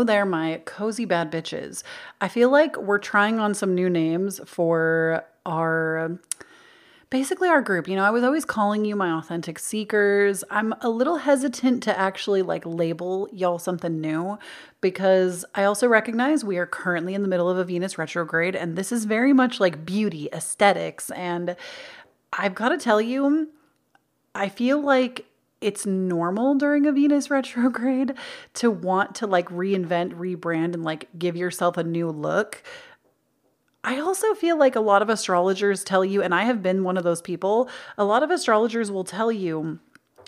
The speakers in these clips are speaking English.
Hello there, my cozy bad bitches. I feel like we're trying on some new names for our basically our group. You know, I was always calling you my authentic seekers. I'm a little hesitant to actually like label y'all something new because I also recognize we are currently in the middle of a Venus retrograde and this is very much like beauty, aesthetics. And I've got to tell you, I feel like it's normal during a Venus retrograde to want to like reinvent, rebrand, and like give yourself a new look. I also feel like a lot of astrologers tell you, and I have been one of those people, a lot of astrologers will tell you,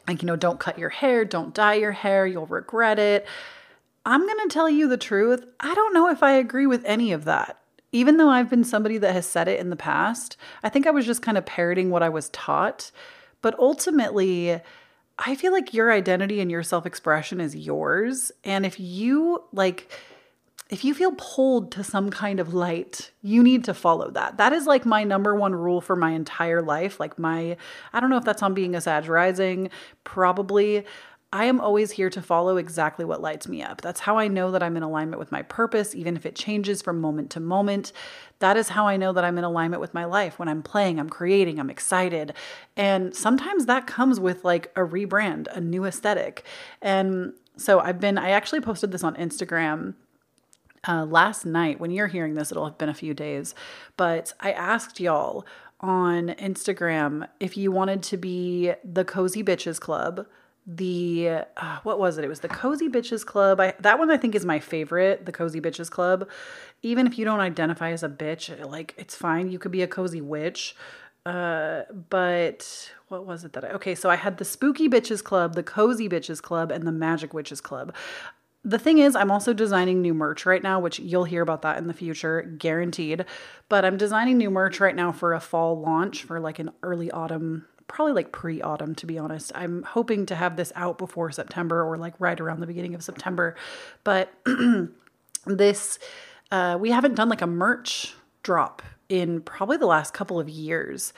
like, you know, don't cut your hair, don't dye your hair, you'll regret it. I'm going to tell you the truth. I don't know if I agree with any of that. Even though I've been somebody that has said it in the past, I think I was just kind of parroting what I was taught. But ultimately, I feel like your identity and your self expression is yours. And if you like, if you feel pulled to some kind of light, you need to follow that. That is like my number one rule for my entire life. Like my, I don't know if that's on being a Sag rising, probably. I am always here to follow exactly what lights me up. That's how I know that I'm in alignment with my purpose, even if it changes from moment to moment. That is how I know that I'm in alignment with my life. When I'm playing, I'm creating, I'm excited. And sometimes that comes with like a rebrand, a new aesthetic. And so I've been, I actually posted this on Instagram uh, last night. When you're hearing this, it'll have been a few days. But I asked y'all on Instagram if you wanted to be the Cozy Bitches Club. The uh, what was it? It was the Cozy Bitches Club. I, that one I think is my favorite. The Cozy Bitches Club. Even if you don't identify as a bitch, like it's fine. You could be a cozy witch. Uh, but what was it that I okay? So I had the Spooky Bitches Club, the Cozy Bitches Club, and the Magic Witches Club the thing is, I'm also designing new merch right now, which you'll hear about that in the future, guaranteed. But I'm designing new merch right now for a fall launch for like an early autumn, probably like pre autumn, to be honest. I'm hoping to have this out before September or like right around the beginning of September. But this, uh, we haven't done like a merch drop in probably the last couple of years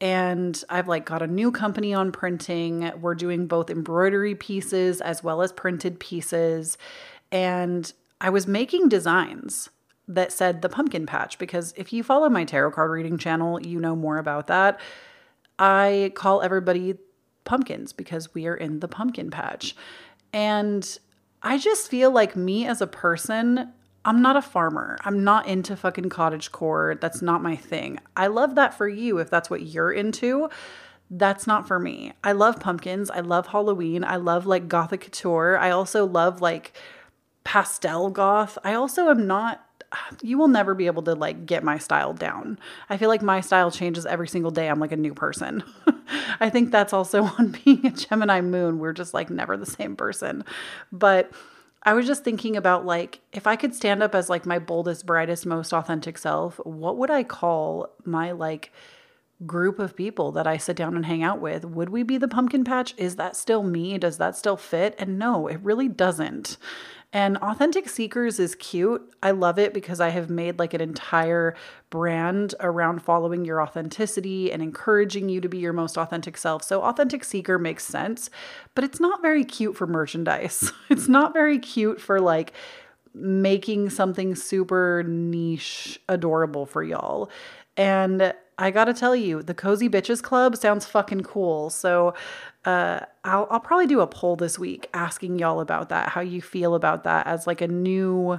and I've like got a new company on printing. We're doing both embroidery pieces as well as printed pieces. And I was making designs that said the pumpkin patch because if you follow my tarot card reading channel, you know more about that. I call everybody pumpkins because we are in the pumpkin patch. And I just feel like me as a person, I'm not a farmer. I'm not into fucking cottage core. That's not my thing. I love that for you if that's what you're into. That's not for me. I love pumpkins. I love Halloween. I love like gothic couture. I also love like pastel goth. I also am not you will never be able to like get my style down. I feel like my style changes every single day. I'm like a new person. I think that's also on being a Gemini moon. We're just like never the same person. But I was just thinking about like if I could stand up as like my boldest, brightest, most authentic self, what would I call my like group of people that I sit down and hang out with? Would we be the pumpkin patch? Is that still me? Does that still fit? And no, it really doesn't. And Authentic Seekers is cute. I love it because I have made like an entire brand around following your authenticity and encouraging you to be your most authentic self. So, Authentic Seeker makes sense, but it's not very cute for merchandise. It's not very cute for like making something super niche adorable for y'all. And I gotta tell you, the Cozy Bitches Club sounds fucking cool. So uh, I'll, I'll probably do a poll this week asking y'all about that, how you feel about that as like a new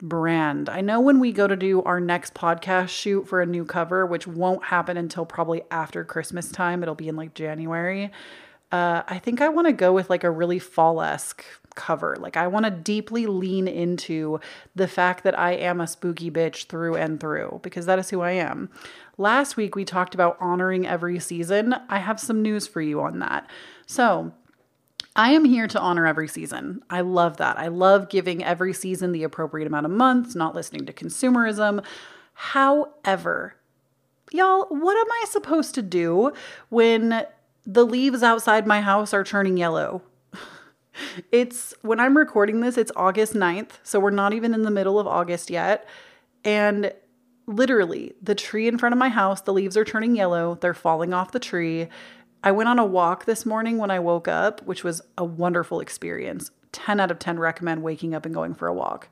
brand. I know when we go to do our next podcast shoot for a new cover, which won't happen until probably after Christmas time, it'll be in like January. Uh, I think I want to go with like a really fall esque cover. Like, I want to deeply lean into the fact that I am a spooky bitch through and through because that is who I am. Last week, we talked about honoring every season. I have some news for you on that. So, I am here to honor every season. I love that. I love giving every season the appropriate amount of months, not listening to consumerism. However, y'all, what am I supposed to do when the leaves outside my house are turning yellow? It's when I'm recording this, it's August 9th. So we're not even in the middle of August yet. And literally, the tree in front of my house, the leaves are turning yellow. They're falling off the tree. I went on a walk this morning when I woke up, which was a wonderful experience. 10 out of 10 recommend waking up and going for a walk.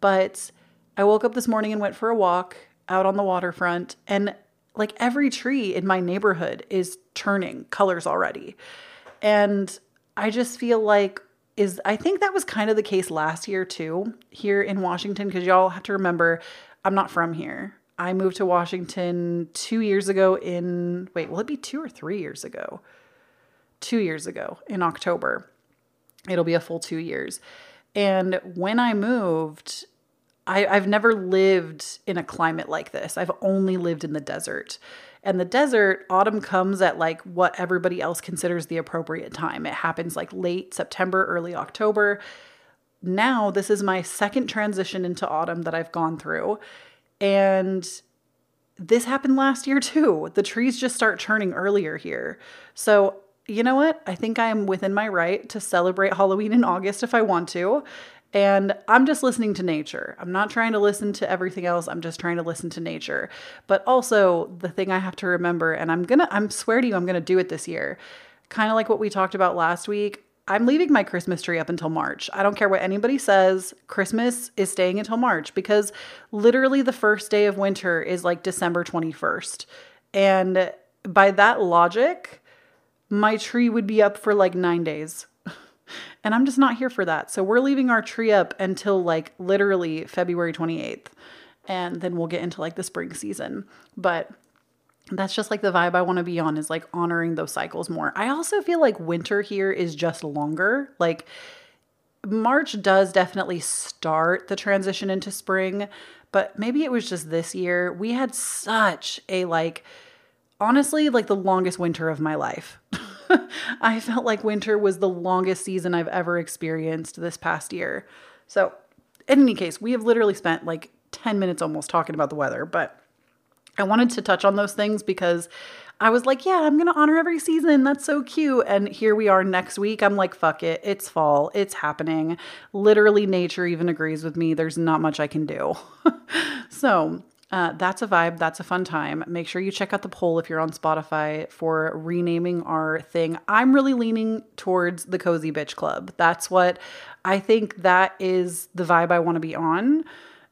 But I woke up this morning and went for a walk out on the waterfront, and like every tree in my neighborhood is turning colors already. And I just feel like is I think that was kind of the case last year too here in Washington because y'all have to remember I'm not from here. I moved to Washington 2 years ago in wait, will it be 2 or 3 years ago? 2 years ago in October. It'll be a full 2 years. And when I moved, I, I've never lived in a climate like this. I've only lived in the desert. And the desert, autumn comes at like what everybody else considers the appropriate time. It happens like late September, early October. Now, this is my second transition into autumn that I've gone through. And this happened last year too. The trees just start turning earlier here. So, you know what? I think I am within my right to celebrate Halloween in August if I want to. And I'm just listening to nature. I'm not trying to listen to everything else. I'm just trying to listen to nature. But also, the thing I have to remember, and I'm gonna, I'm swear to you, I'm gonna do it this year. Kind of like what we talked about last week. I'm leaving my Christmas tree up until March. I don't care what anybody says. Christmas is staying until March because literally the first day of winter is like December 21st. And by that logic, my tree would be up for like nine days. And I'm just not here for that. So we're leaving our tree up until like literally February 28th. And then we'll get into like the spring season. But that's just like the vibe I want to be on is like honoring those cycles more. I also feel like winter here is just longer. Like March does definitely start the transition into spring, but maybe it was just this year. We had such a like honestly like the longest winter of my life. I felt like winter was the longest season I've ever experienced this past year. So, in any case, we have literally spent like 10 minutes almost talking about the weather, but I wanted to touch on those things because I was like, yeah, I'm going to honor every season. That's so cute. And here we are next week. I'm like, fuck it. It's fall. It's happening. Literally, nature even agrees with me. There's not much I can do. so, uh, that's a vibe. That's a fun time. Make sure you check out the poll if you're on Spotify for renaming our thing. I'm really leaning towards the Cozy Bitch Club. That's what I think that is the vibe I want to be on.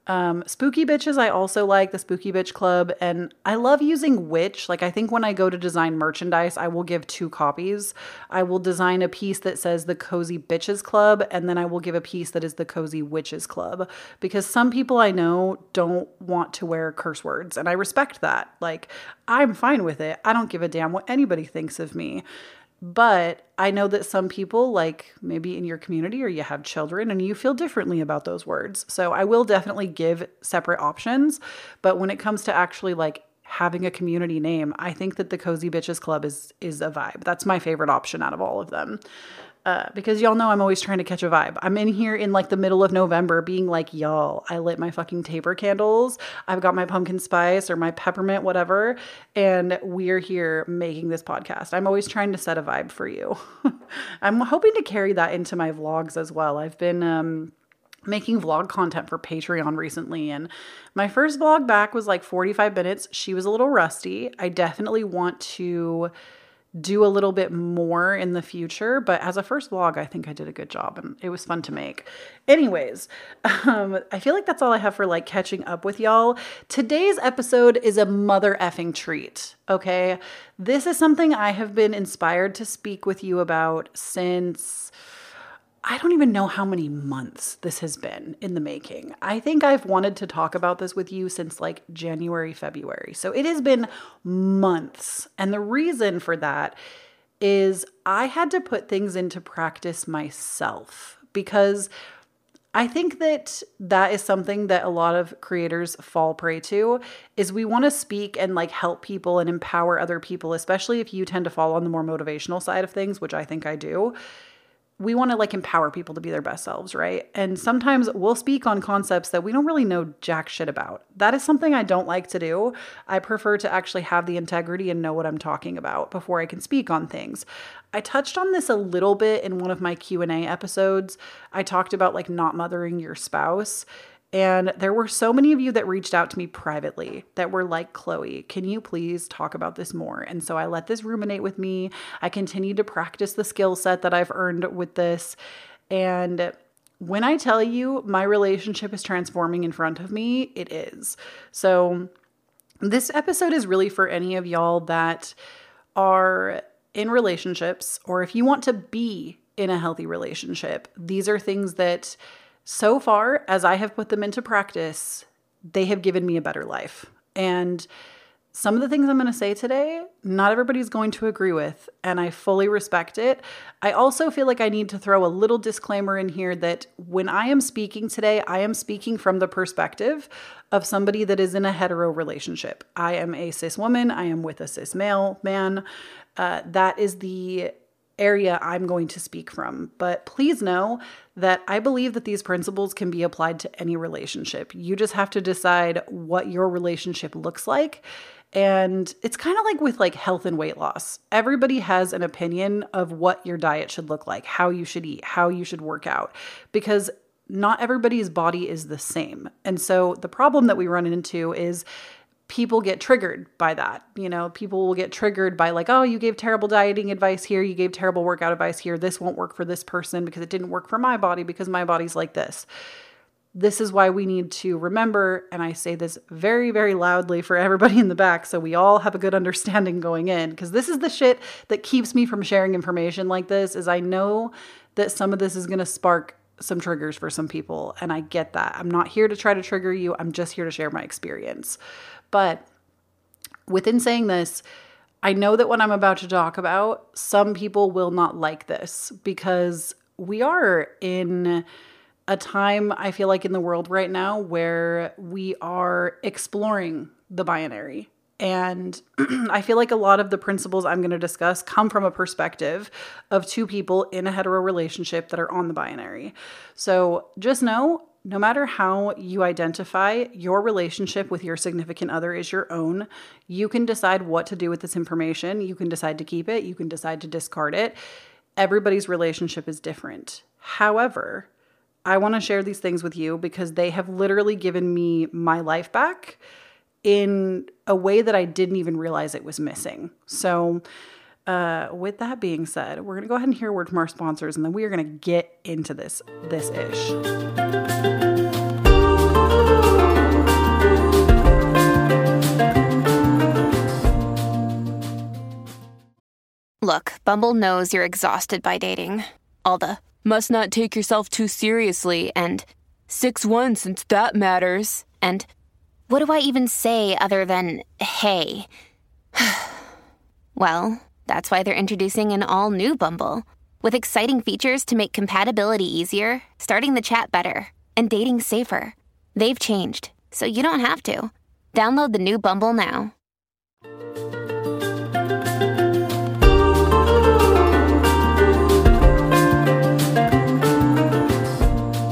Um, spooky bitches, I also like the Spooky Bitch Club, and I love using witch. Like, I think when I go to design merchandise, I will give two copies. I will design a piece that says the Cozy Bitches Club, and then I will give a piece that is the Cozy Witches Club because some people I know don't want to wear curse words, and I respect that. Like, I'm fine with it. I don't give a damn what anybody thinks of me. But I know that some people, like maybe in your community or you have children and you feel differently about those words. So I will definitely give separate options. But when it comes to actually like having a community name, I think that the Cozy Bitches Club is is a vibe. That's my favorite option out of all of them. Uh, because y'all know I'm always trying to catch a vibe. I'm in here in like the middle of November being like, y'all, I lit my fucking taper candles. I've got my pumpkin spice or my peppermint, whatever. And we're here making this podcast. I'm always trying to set a vibe for you. I'm hoping to carry that into my vlogs as well. I've been, um, making vlog content for Patreon recently and my first vlog back was like 45 minutes. She was a little rusty. I definitely want to do a little bit more in the future. But as a first vlog, I think I did a good job and it was fun to make. Anyways, um, I feel like that's all I have for like catching up with y'all. Today's episode is a mother effing treat. Okay. This is something I have been inspired to speak with you about since I don't even know how many months this has been in the making. I think I've wanted to talk about this with you since like January, February. So it has been months. And the reason for that is I had to put things into practice myself because I think that that is something that a lot of creators fall prey to is we want to speak and like help people and empower other people especially if you tend to fall on the more motivational side of things which I think I do we want to like empower people to be their best selves, right? And sometimes we'll speak on concepts that we don't really know jack shit about. That is something I don't like to do. I prefer to actually have the integrity and know what I'm talking about before I can speak on things. I touched on this a little bit in one of my Q&A episodes. I talked about like not mothering your spouse and there were so many of you that reached out to me privately that were like, Kloee, can you please talk about this more? And so I let this ruminate with me. I continued to practice the skill set that I've earned with this. And when I tell you my relationship is transforming in front of me, it is. So, this episode is really for any of y'all that are in relationships or if you want to be in a healthy relationship. These are things that, so far, as I have put them into practice, they have given me a better life. And some of the things I'm going to say today, not everybody's going to agree with, and I fully respect it. I also feel like I need to throw a little disclaimer in here that when I am speaking today, I am speaking from the perspective of somebody that is in a hetero relationship. I am a cis woman, I am with a cis male man. Uh, that is the area I'm going to speak from. But please know that I believe that these principles can be applied to any relationship. You just have to decide what your relationship looks like and it's kind of like with like health and weight loss. Everybody has an opinion of what your diet should look like, how you should eat, how you should work out because not everybody's body is the same. And so the problem that we run into is people get triggered by that. You know, people will get triggered by like, oh, you gave terrible dieting advice here, you gave terrible workout advice here. This won't work for this person because it didn't work for my body because my body's like this. This is why we need to remember, and I say this very, very loudly for everybody in the back so we all have a good understanding going in, because this is the shit that keeps me from sharing information like this is I know that some of this is going to spark some triggers for some people, and I get that. I'm not here to try to trigger you, I'm just here to share my experience. But within saying this, I know that what I'm about to talk about, some people will not like this because we are in a time I feel like in the world right now where we are exploring the binary. And I feel like a lot of the principles I'm going to discuss come from a perspective of two people in a hetero relationship that are on the binary. So just know no matter how you identify, your relationship with your significant other is your own. You can decide what to do with this information. You can decide to keep it, you can decide to discard it. Everybody's relationship is different. However, I want to share these things with you because they have literally given me my life back in a way that I didn't even realize it was missing. So, uh, with that being said, we're gonna go ahead and hear a word from our sponsors, and then we are gonna get into this this ish. Look, Bumble knows you're exhausted by dating. All the must not take yourself too seriously, and 6 1 since that matters, and what do I even say other than hey? well, that's why they're introducing an all new Bumble with exciting features to make compatibility easier, starting the chat better, and dating safer. They've changed, so you don't have to. Download the new Bumble now.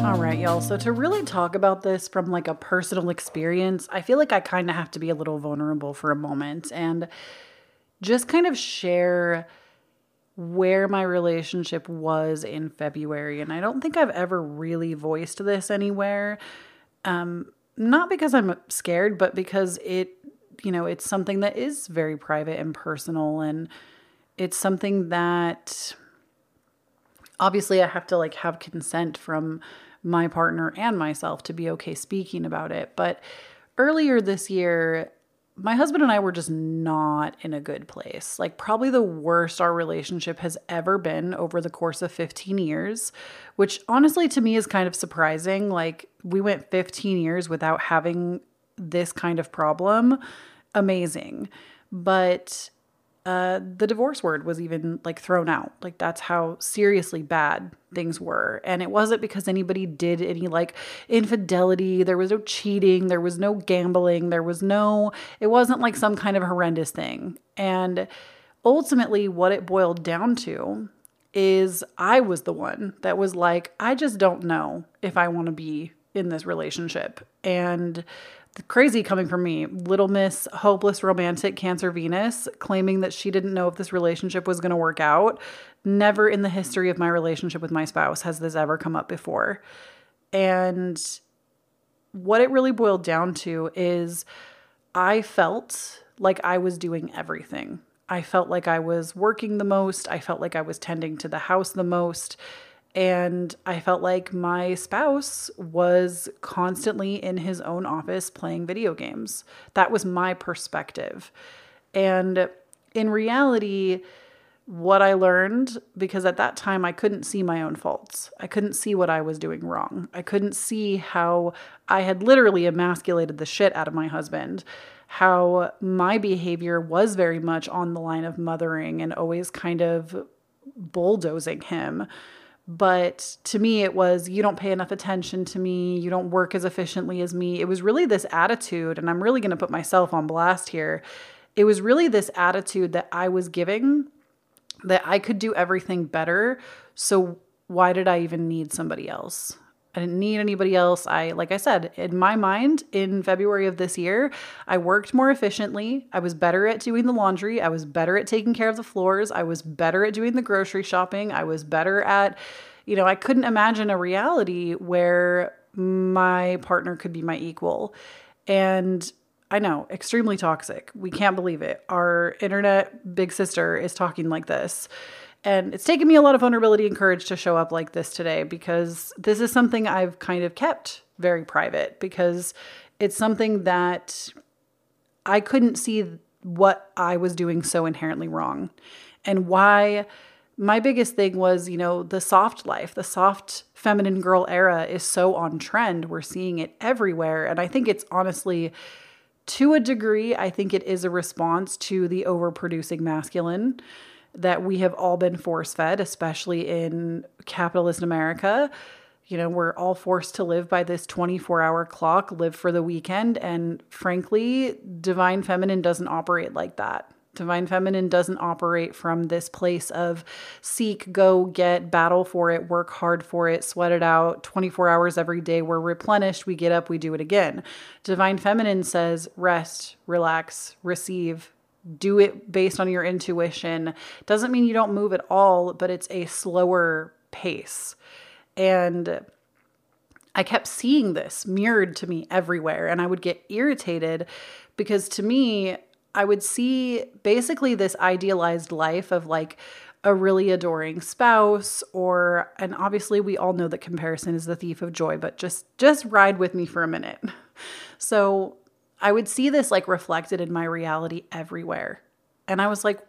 All right, y'all. So to really talk about this from like a personal experience, I feel like I kind of have to be a little vulnerable for a moment and just kind of share where my relationship was in February. And I don't think I've ever really voiced this anywhere. Um, not because I'm scared, but because it, you know, it's something that is very private and personal. And it's something that obviously I have to like have consent from my partner and myself to be okay speaking about it. But earlier this year, my husband and I were just not in a good place. Like, probably the worst our relationship has ever been over the course of 15 years, which honestly to me is kind of surprising. Like, we went 15 years without having this kind of problem. Amazing. But uh, the divorce word was even like thrown out. Like that's how seriously bad things were. And it wasn't because anybody did any like infidelity. There was no cheating. There was no gambling. There was no, it wasn't like some kind of horrendous thing. And ultimately, what it boiled down to is I was the one that was like, I just don't know if I want to be in this relationship. And crazy coming from me. Little Miss Hopeless Romantic Cancer Venus claiming that she didn't know if this relationship was going to work out. Never in the history of my relationship with my spouse has this ever come up before. And what it really boiled down to is I felt like I was doing everything. I felt like I was working the most. I felt like I was tending to the house the most. And I felt like my spouse was constantly in his own office playing video games. That was my perspective. And in reality, what I learned, because at that time I couldn't see my own faults. I couldn't see what I was doing wrong. I couldn't see how I had literally emasculated the shit out of my husband, how my behavior was very much on the line of mothering and always kind of bulldozing him. But to me, it was, you don't pay enough attention to me. You don't work as efficiently as me. It was really this attitude, and I'm really going to put myself on blast here. It was really this attitude that I was giving that I could do everything better. So why did I even need somebody else? I didn't need anybody else. I, like I said, in my mind, in February of this year, I worked more efficiently. I was better at doing the laundry. I was better at taking care of the floors. I was better at doing the grocery shopping. I was better at, you know, I couldn't imagine a reality where my partner could be my equal. And I know, extremely toxic. We can't believe it. Our internet big sister is talking like this. And it's taken me a lot of vulnerability and courage to show up like this today because this is something I've kind of kept very private because it's something that I couldn't see what I was doing so inherently wrong and why my biggest thing was, you know, the soft life, the soft feminine girl era is so on trend. We're seeing it everywhere. And I think it's honestly, to a degree, I think it is a response to the overproducing masculine that we have all been force fed, especially in capitalist America. You know, we're all forced to live by this 24 hour clock, live for the weekend. And frankly, Divine Feminine doesn't operate like that. Divine Feminine doesn't operate from this place of seek, go, get, battle for it, work hard for it, sweat it out 24 hours every day. We're replenished, we get up, we do it again. Divine Feminine says rest, relax, receive, do it based on your intuition. Doesn't mean you don't move at all, but it's a slower pace. And I kept seeing this mirrored to me everywhere, and I would get irritated because to me, I would see basically this idealized life of like a really adoring spouse or and obviously we all know that comparison is the thief of joy, but just just ride with me for a minute. So I would see this like reflected in my reality everywhere. And I was like,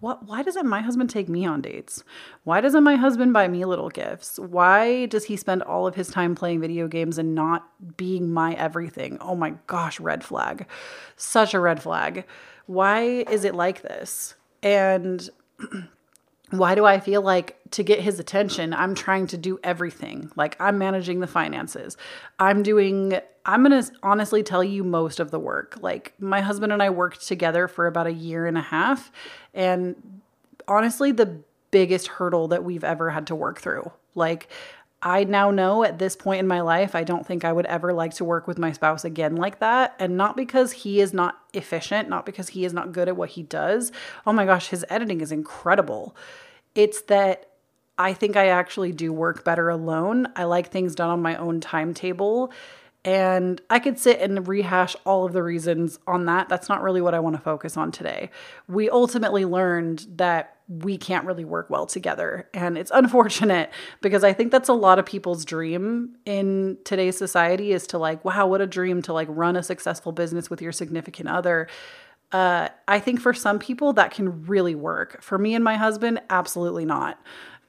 what why doesn't my husband take me on dates? Why doesn't my husband buy me little gifts? Why does he spend all of his time playing video games and not being my everything? Oh my gosh, red flag. Such a red flag. Why is it like this? And why do I feel like to get his attention, I'm trying to do everything? Like I'm managing the finances. I'm doing, I'm going to honestly tell you most of the work. Like my husband and I worked together for about a year and a half. And honestly, the biggest hurdle that we've ever had to work through. Like I now know at this point in my life, I don't think I would ever like to work with my spouse again like that. And not because he is not efficient, not because he is not good at what he does. Oh my gosh, his editing is incredible. It's that I think I actually do work better alone. I like things done on my own timetable. And I could sit and rehash all of the reasons on that. That's not really what I want to focus on today. We ultimately learned that we can't really work well together. And it's unfortunate because I think that's a lot of people's dream in today's society is to like, wow, what a dream to like run a successful business with your significant other. Uh, I think for some people that can really work. For me and my husband, absolutely not.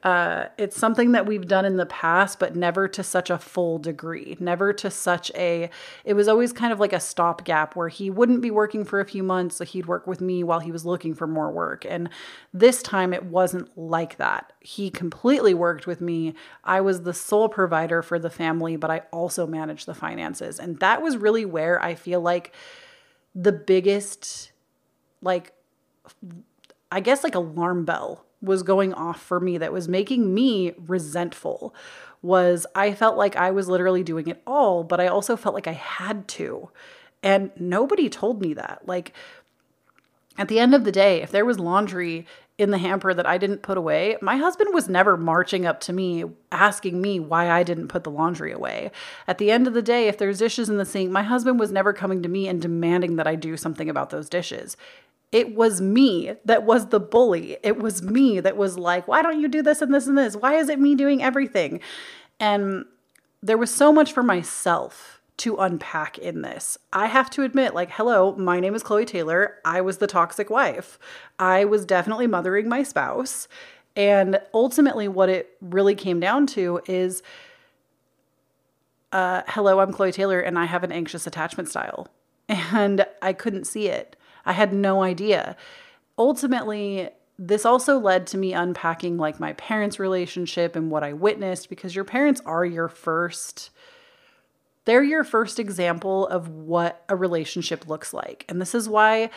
Uh, it's something that we've done in the past, but never to such a full degree, never to such a, it was always kind of like a stopgap where he wouldn't be working for a few months. So he'd work with me while he was looking for more work. And this time it wasn't like that. He completely worked with me. I was the sole provider for the family, but I also managed the finances. And that was really where I feel like the biggest, like, I guess, like alarm bell was going off for me that was making me resentful was I felt like I was literally doing it all, but I also felt like I had to. And nobody told me that. Like at the end of the day, if there was laundry in the hamper that I didn't put away, my husband was never marching up to me asking me why I didn't put the laundry away. At the end of the day, if there's dishes in the sink, my husband was never coming to me and demanding that I do something about those dishes it was me that was the bully. It was me that was like, why don't you do this and this and this? Why is it me doing everything? And there was so much for myself to unpack in this. I have to admit, like, hello, my name is Kloee Taylor. I was the toxic wife. I was definitely mothering my spouse. And ultimately, what it really came down to is uh, hello, I'm Kloee Taylor, and I have an anxious attachment style. And I couldn't see it. I had no idea. Ultimately, this also led to me unpacking like my parents' relationship and what I witnessed because your parents are your first they're your first example of what a relationship looks like. And this is why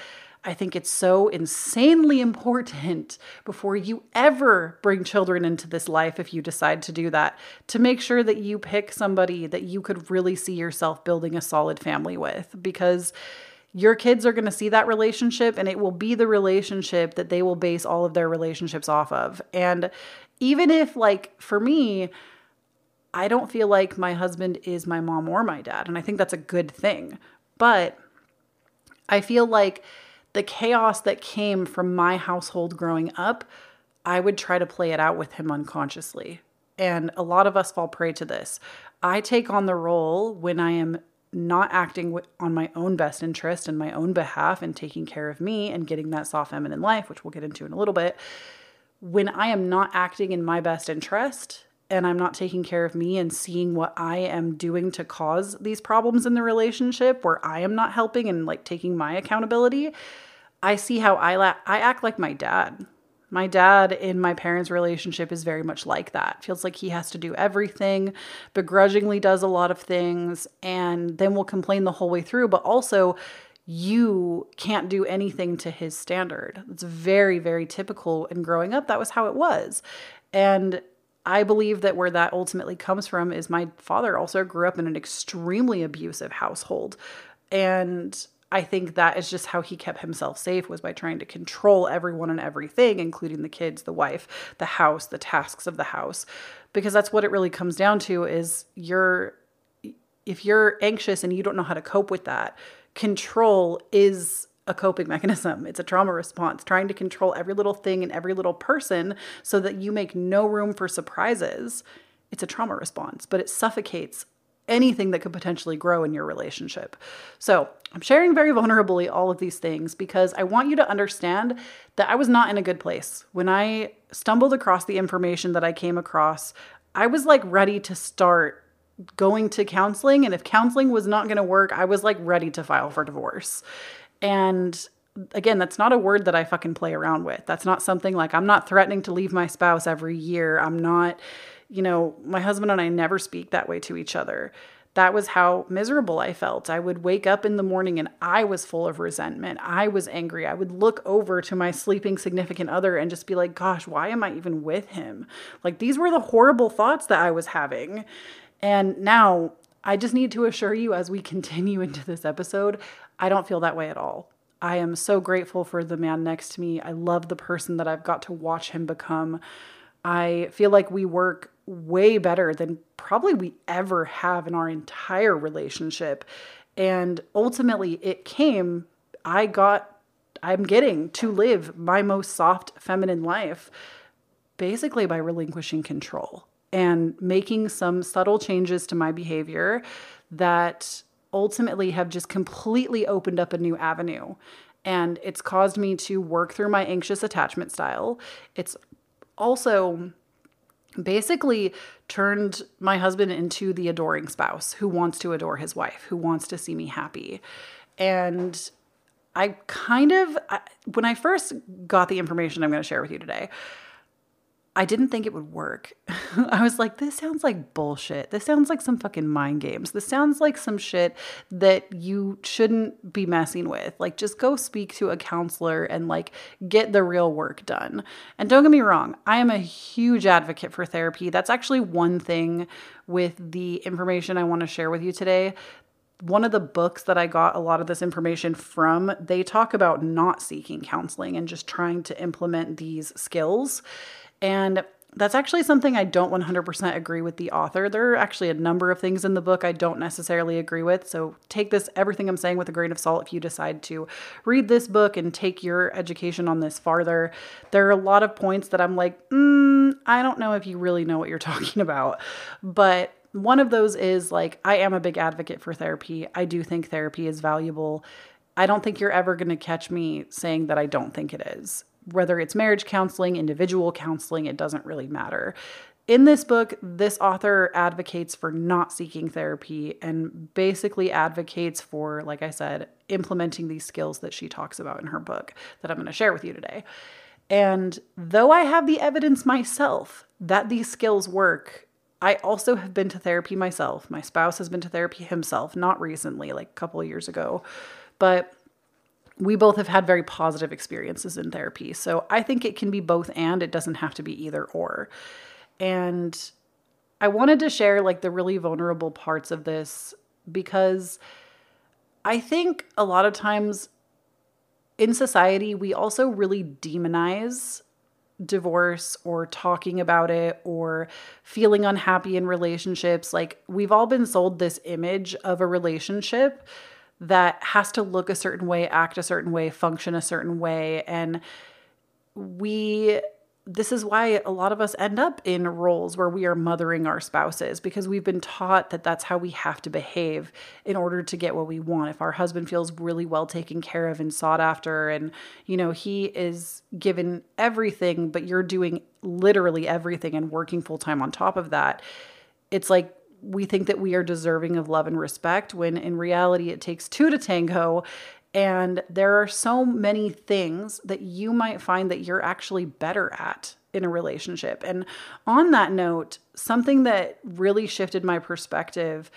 I think it's so insanely important before you ever bring children into this life, if you decide to do that, to make sure that you pick somebody that you could really see yourself building a solid family with. Because your kids are going to see that relationship and it will be the relationship that they will base all of their relationships off of. And even if, like, for me, I don't feel like my husband is my mom or my dad. And I think that's a good thing. But I feel like the chaos that came from my household growing up, I would try to play it out with him unconsciously. And a lot of us fall prey to this. I take on the role when I am not acting on my own best interest and my own behalf and taking care of me and getting that soft feminine life, which we'll get into in a little bit, when I am not acting in my best interest and I'm not taking care of me and seeing what I am doing to cause these problems in the relationship where I am not helping and like taking my accountability, I see how I la- I act like my dad. My dad in my parents' relationship is very much like that. Feels like he has to do everything, begrudgingly does a lot of things, and then will complain the whole way through, but also you can't do anything to his standard. It's very, very typical in growing up. That was how it was. And I believe that where that ultimately comes from is my father also grew up in an extremely abusive household. And I think that is just how he kept himself safe was by trying to control everyone and everything, including the kids, the wife, the house, the tasks of the house. Because that's what it really comes down to is you're if you're anxious and you don't know how to cope with that, control is a coping mechanism. It's a trauma response, trying to control every little thing and every little person so that you make no room for surprises. It's a trauma response, but it suffocates anything that could potentially grow in your relationship. So, I'm sharing very vulnerably all of these things because I want you to understand that I was not in a good place. When I stumbled across the information that I came across, I was like ready to start going to counseling. And if counseling was not going to work, I was like ready to file for divorce. And again, that's not a word that I fucking play around with. That's not something like I'm not threatening to leave my spouse every year. I'm not you know, my husband and I never speak that way to each other. That was how miserable I felt. I would wake up in the morning and I was full of resentment. I was angry. I would look over to my sleeping significant other and just be like, gosh, why am I even with him? Like, these were the horrible thoughts that I was having. And now I just need to assure you as we continue into this episode, I don't feel that way at all. I am so grateful for the man next to me. I love the person that I've got to watch him become. I feel like we work way better than probably we ever have in our entire relationship. And ultimately, it came, I got, I'm getting to live my most soft feminine life basically by relinquishing control and making some subtle changes to my behavior that ultimately have just completely opened up a new avenue. And it's caused me to work through my anxious attachment style. It's also basically turned my husband into the adoring spouse who wants to adore his wife, who wants to see me happy. And I kind of, when I first got the information I'm going to share with you today, I didn't think it would work. I was like, this sounds like bullshit. This sounds like some fucking mind games. This sounds like some shit that you shouldn't be messing with. Like, just go speak to a counselor and like get the real work done. And don't get me wrong, I am a huge advocate for therapy. That's actually one thing with the information I want to share with you today one of the books that I got a lot of this information from, they talk about not seeking counseling and just trying to implement these skills. And that's actually something I don't 100% agree with the author. There are actually a number of things in the book I don't necessarily agree with. So take this, everything I'm saying, with a grain of salt if you decide to read this book and take your education on this farther. There are a lot of points that I'm like, mm, I don't know if you really know what you're talking about. But one of those is like, I am a big advocate for therapy. I do think therapy is valuable. I don't think you're ever going to catch me saying that I don't think it is whether it's marriage counseling, individual counseling, it doesn't really matter. In this book, this author advocates for not seeking therapy and basically advocates for, like I said, implementing these skills that she talks about in her book that I'm going to share with you today. And though I have the evidence myself that these skills work, I also have been to therapy myself. My spouse has been to therapy himself, not recently, like a couple of years ago. But we both have had very positive experiences in therapy. So I think it can be both and it doesn't have to be either or. And I wanted to share like the really vulnerable parts of this because I think a lot of times in society, we also really demonize divorce or talking about it or feeling unhappy in relationships. Like, we've all been sold this image of a relationship that has to look a certain way, act a certain way, function a certain way. And we, this is why a lot of us end up in roles where we are mothering our spouses because we've been taught that that's how we have to behave in order to get what we want. If our husband feels really well taken care of and sought after, and you know, he is given everything, but you're doing literally everything and working full time on top of that, it's like we think that we are deserving of love and respect when in reality it takes two to tango. And there are so many things that you might find that you're actually better at in a relationship. And on that note, something that really shifted my perspective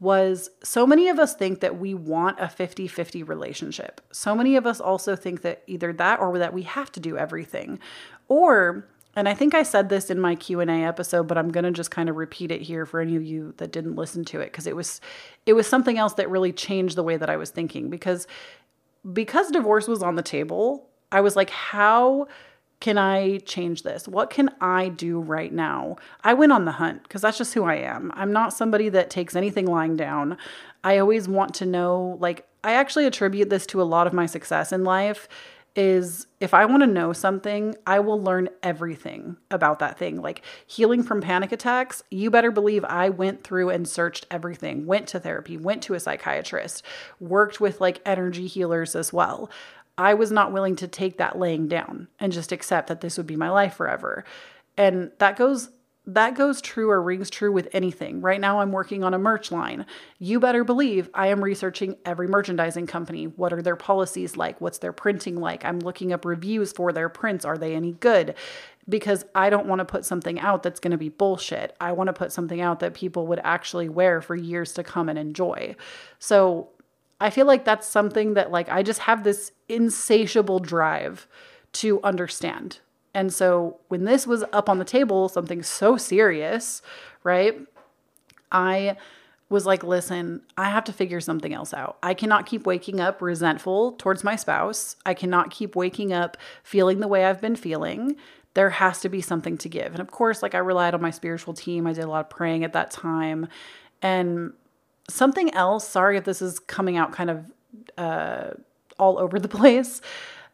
was so many of us think that we want a 50 50 relationship. So many of us also think that either that or that we have to do everything. Or and I think I said this in my Q&A episode, but I'm going to just kind of repeat it here for any of you that didn't listen to it because it was it was something else that really changed the way that I was thinking because because divorce was on the table, I was like how can I change this? What can I do right now? I went on the hunt because that's just who I am. I'm not somebody that takes anything lying down. I always want to know like I actually attribute this to a lot of my success in life is if I want to know something, I will learn everything about that thing. Like healing from panic attacks, you better believe I went through and searched everything, went to therapy, went to a psychiatrist, worked with like energy healers as well. I was not willing to take that laying down and just accept that this would be my life forever. And that goes that goes true or rings true with anything. Right now, I'm working on a merch line. You better believe I am researching every merchandising company. What are their policies like? What's their printing like? I'm looking up reviews for their prints. Are they any good? Because I don't want to put something out that's going to be bullshit. I want to put something out that people would actually wear for years to come and enjoy. So I feel like that's something that, like, I just have this insatiable drive to understand and so when this was up on the table, something so serious, right? I was like, listen, I have to figure something else out. I cannot keep waking up resentful towards my spouse. I cannot keep waking up feeling the way I've been feeling. There has to be something to give. And of course, like I relied on my spiritual team. I did a lot of praying at that time. And something else, sorry if this is coming out kind of uh, all over the place.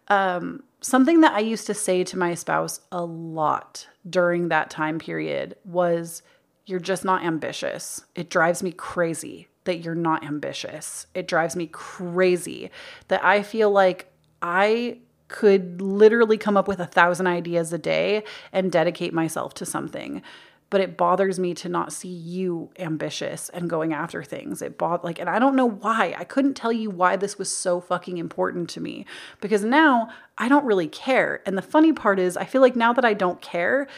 Um, something that I used to say to my spouse a lot during that time period was, You're just not ambitious. It drives me crazy that you're not ambitious. It drives me crazy that I feel like I could literally come up with a thousand ideas a day and dedicate myself to something but it bothers me to not see you ambitious and going after things. It bought like, and I don't know why. I couldn't tell you why this was so fucking important to me because now I don't really care. And the funny part is, I feel like now that I don't care,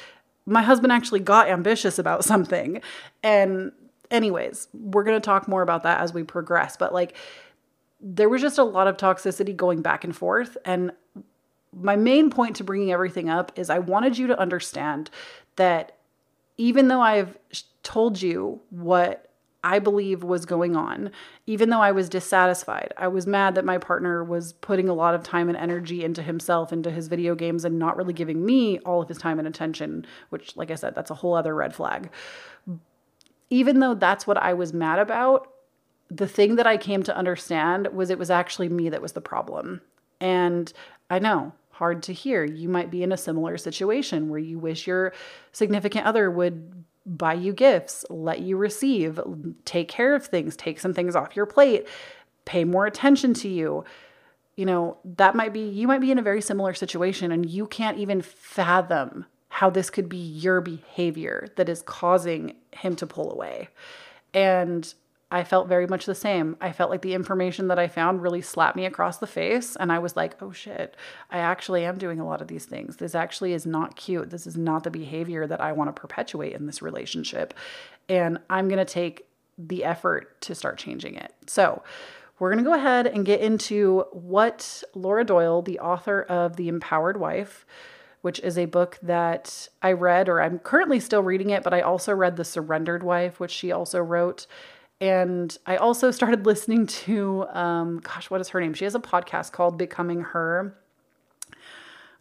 my husband actually got ambitious about something. And, anyways, we're going to talk more about that as we progress. But like, there was just a lot of toxicity going back and forth. And my main point to bringing everything up is I wanted you to understand that even though I've told you what I believe was going on, even though I was dissatisfied. I was mad that my partner was putting a lot of time and energy into himself, into his video games, and not really giving me all of his time and attention, which, like I said, that's a whole other red flag. Even though that's what I was mad about, the thing that I came to understand was it was actually me that was the problem. And I know, hard to hear. You might be in a similar situation where you wish your significant other would buy you gifts, let you receive, take care of things, take some things off your plate, pay more attention to you. You know, that might be, you might be in a very similar situation and you can't even fathom how this could be your behavior that is causing him to pull away. And I felt very much the same. I felt like the information that I found really slapped me across the face. And I was like, oh shit, I actually am doing a lot of these things. This actually is not cute. This is not the behavior that I want to perpetuate in this relationship. And I'm going to take the effort to start changing it. So, we're going to go ahead and get into what Laura Doyle, the author of The Empowered Wife, which is a book that I read, or I'm currently still reading it, but I also read The Surrendered Wife, which she also wrote. And I also started listening to, um, gosh, what is her name? She has a podcast called Becoming Her.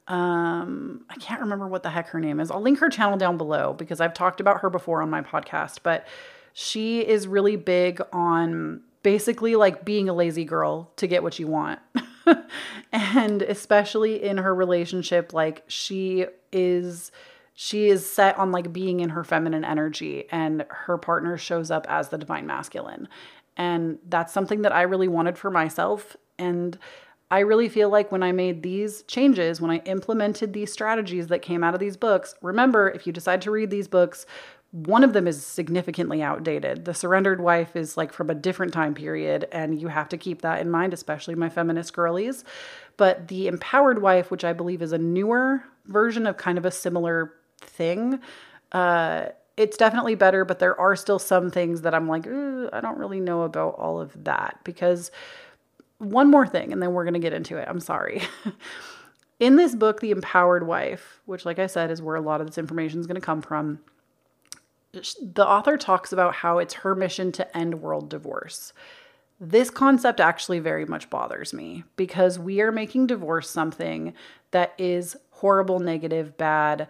Um, I can't remember what the heck her name is. I'll link her channel down below because I've talked about her before on my podcast, but she is really big on basically like being a lazy girl to get what you want. and especially in her relationship, like she is she is set on like being in her feminine energy and her partner shows up as the divine masculine. And that's something that I really wanted for myself and I really feel like when I made these changes, when I implemented these strategies that came out of these books, remember if you decide to read these books, one of them is significantly outdated. The Surrendered Wife is like from a different time period, and you have to keep that in mind, especially my feminist girlies. But The Empowered Wife, which I believe is a newer version of kind of a similar thing. Uh, it's definitely better, but there are still some things that I'm like, I don't really know about all of that. Because one more thing, and then we're going to get into it. I'm sorry. In this book, The Empowered Wife, which, like I said, is where a lot of this information is going to come from, the author talks about how it's her mission to end world divorce. This concept actually very much bothers me because we are making divorce something that is horrible, negative, bad,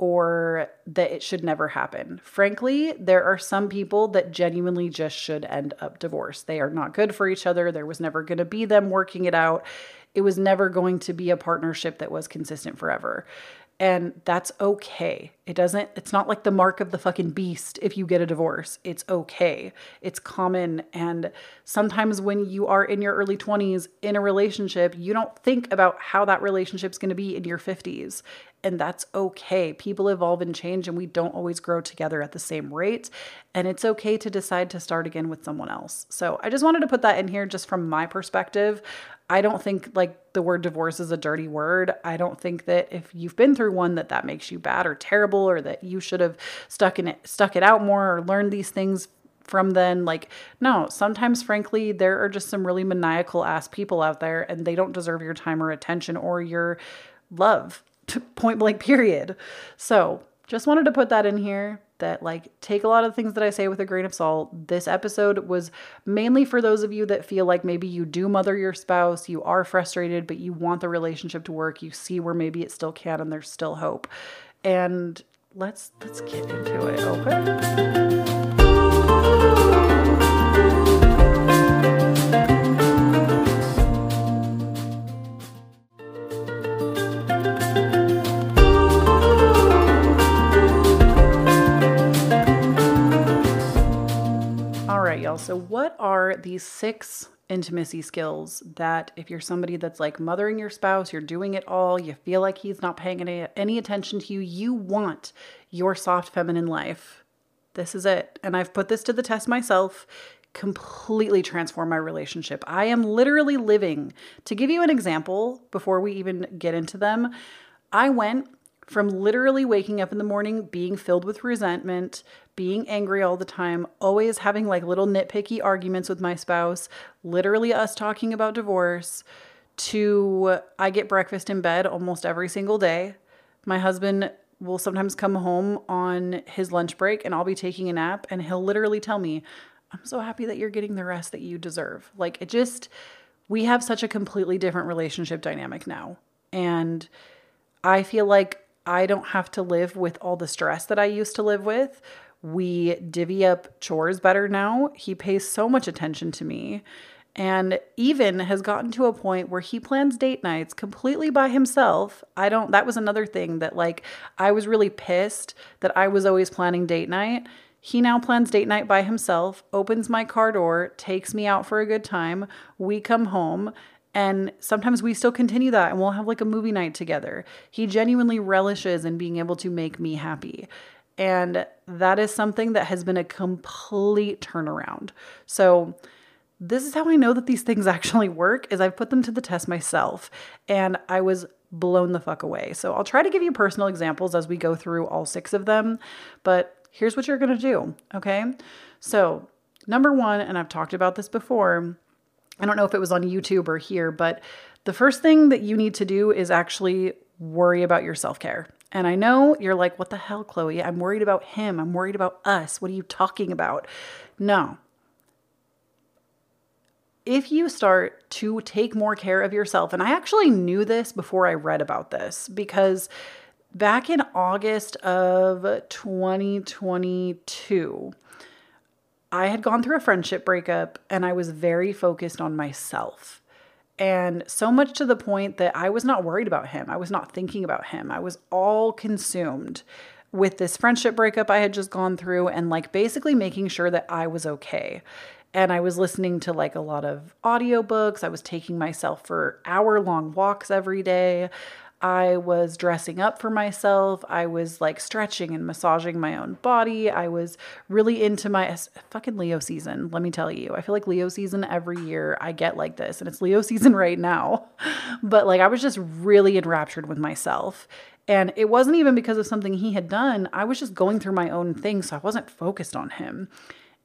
or that it should never happen. Frankly, there are some people that genuinely just should end up divorced. They are not good for each other. There was never going to be them working it out. It was never going to be a partnership that was consistent forever. And that's okay. It doesn't, it's not like the mark of the fucking beast if you get a divorce. It's okay. It's common. And sometimes when you are in your early 20s in a relationship, you don't think about how that relationship's going to be in your 50s. And that's okay. People evolve and change, and we don't always grow together at the same rate. And it's okay to decide to start again with someone else. So I just wanted to put that in here just from my perspective. I don't think like the word divorce is a dirty word. I don't think that if you've been through one that that makes you bad or terrible or that you should have stuck in it stuck it out more or learned these things from then like no, sometimes frankly there are just some really maniacal ass people out there and they don't deserve your time or attention or your love. Point blank period. So, just wanted to put that in here that like take a lot of things that I say with a grain of salt. This episode was mainly for those of you that feel like maybe you do mother your spouse, you are frustrated, but you want the relationship to work. You see where maybe it still can and there's still hope. And let's let's get into it, okay? Y'all. So, what are these six intimacy skills that if you're somebody that's like mothering your spouse, you're doing it all, you feel like he's not paying any, any attention to you, you want your soft feminine life? This is it. And I've put this to the test myself completely transform my relationship. I am literally living. To give you an example before we even get into them, I went from literally waking up in the morning being filled with resentment, being angry all the time, always having like little nitpicky arguments with my spouse, literally us talking about divorce, to I get breakfast in bed almost every single day. My husband will sometimes come home on his lunch break and I'll be taking a nap and he'll literally tell me, I'm so happy that you're getting the rest that you deserve. Like it just, we have such a completely different relationship dynamic now. And I feel like I don't have to live with all the stress that I used to live with. We divvy up chores better now. He pays so much attention to me and even has gotten to a point where he plans date nights completely by himself. I don't that was another thing that like I was really pissed that I was always planning date night. He now plans date night by himself, opens my car door, takes me out for a good time. We come home and sometimes we still continue that and we'll have like a movie night together. He genuinely relishes in being able to make me happy. And that is something that has been a complete turnaround. So, this is how I know that these things actually work is I've put them to the test myself and I was blown the fuck away. So I'll try to give you personal examples as we go through all six of them, but here's what you're going to do, okay? So, number 1, and I've talked about this before, I don't know if it was on YouTube or here, but the first thing that you need to do is actually worry about your self-care. And I know you're like, what the hell, Kloee? I'm worried about him. I'm worried about us. What are you talking about? No, if you start to take more care of yourself, and I actually knew this before I read about this because back in August of 2022, I had gone through a friendship breakup and I was very focused on myself. And so much to the point that I was not worried about him. I was not thinking about him. I was all consumed with this friendship breakup I had just gone through and like basically making sure that I was okay and I was listening to like a lot of audiobooks. I was taking myself for hour long walks every day. I was dressing up for myself. I was like stretching and massaging my own body. I was really into my fucking Leo season. Let me tell you, I feel like Leo season every year I get like this, and it's Leo season right now. But like, I was just really enraptured with myself. And it wasn't even because of something he had done. I was just going through my own thing. So I wasn't focused on him.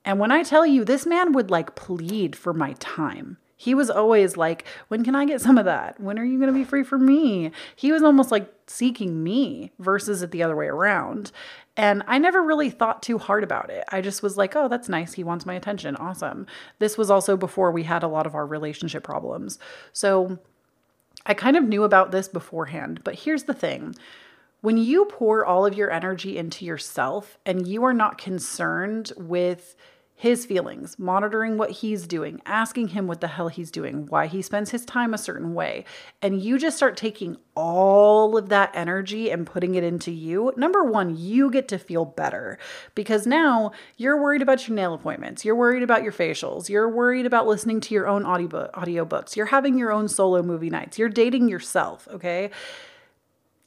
And when I tell you, this man would like plead for my time. He was always like, When can I get some of that? When are you going to be free for me? He was almost like seeking me versus it the other way around. And I never really thought too hard about it. I just was like, Oh, that's nice. He wants my attention. Awesome. This was also before we had a lot of our relationship problems. So I kind of knew about this beforehand. But here's the thing when you pour all of your energy into yourself and you are not concerned with, his feelings, monitoring what he's doing, asking him what the hell he's doing, why he spends his time a certain way. And you just start taking all of that energy and putting it into you. Number one, you get to feel better because now you're worried about your nail appointments, you're worried about your facials, you're worried about listening to your own audio audiobooks, you're having your own solo movie nights, you're dating yourself, okay?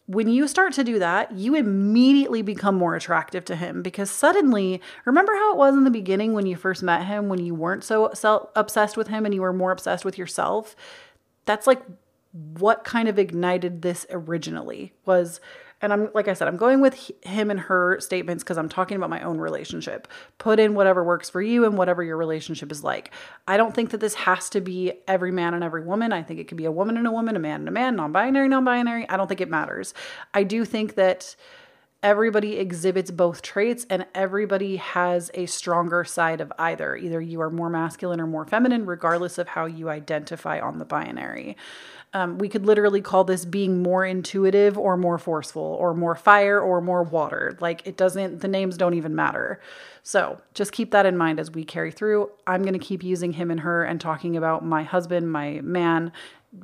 When you start to do that, you immediately become more attractive to him because suddenly, remember how it was in the beginning when you first met him, when you weren't so obsessed with him and you were more obsessed with yourself? That's like what kind of ignited this originally was and I'm like I said, I'm going with him and her statements because I'm talking about my own relationship. Put in whatever works for you and whatever your relationship is like. I don't think that this has to be every man and every woman. I think it could be a woman and a woman, a man and a man, non binary, non binary. I don't think it matters. I do think that everybody exhibits both traits and everybody has a stronger side of either. Either you are more masculine or more feminine, regardless of how you identify on the binary. Um, we could literally call this being more intuitive or more forceful or more fire or more water. Like it doesn't, the names don't even matter. So just keep that in mind as we carry through. I'm going to keep using him and her and talking about my husband, my man,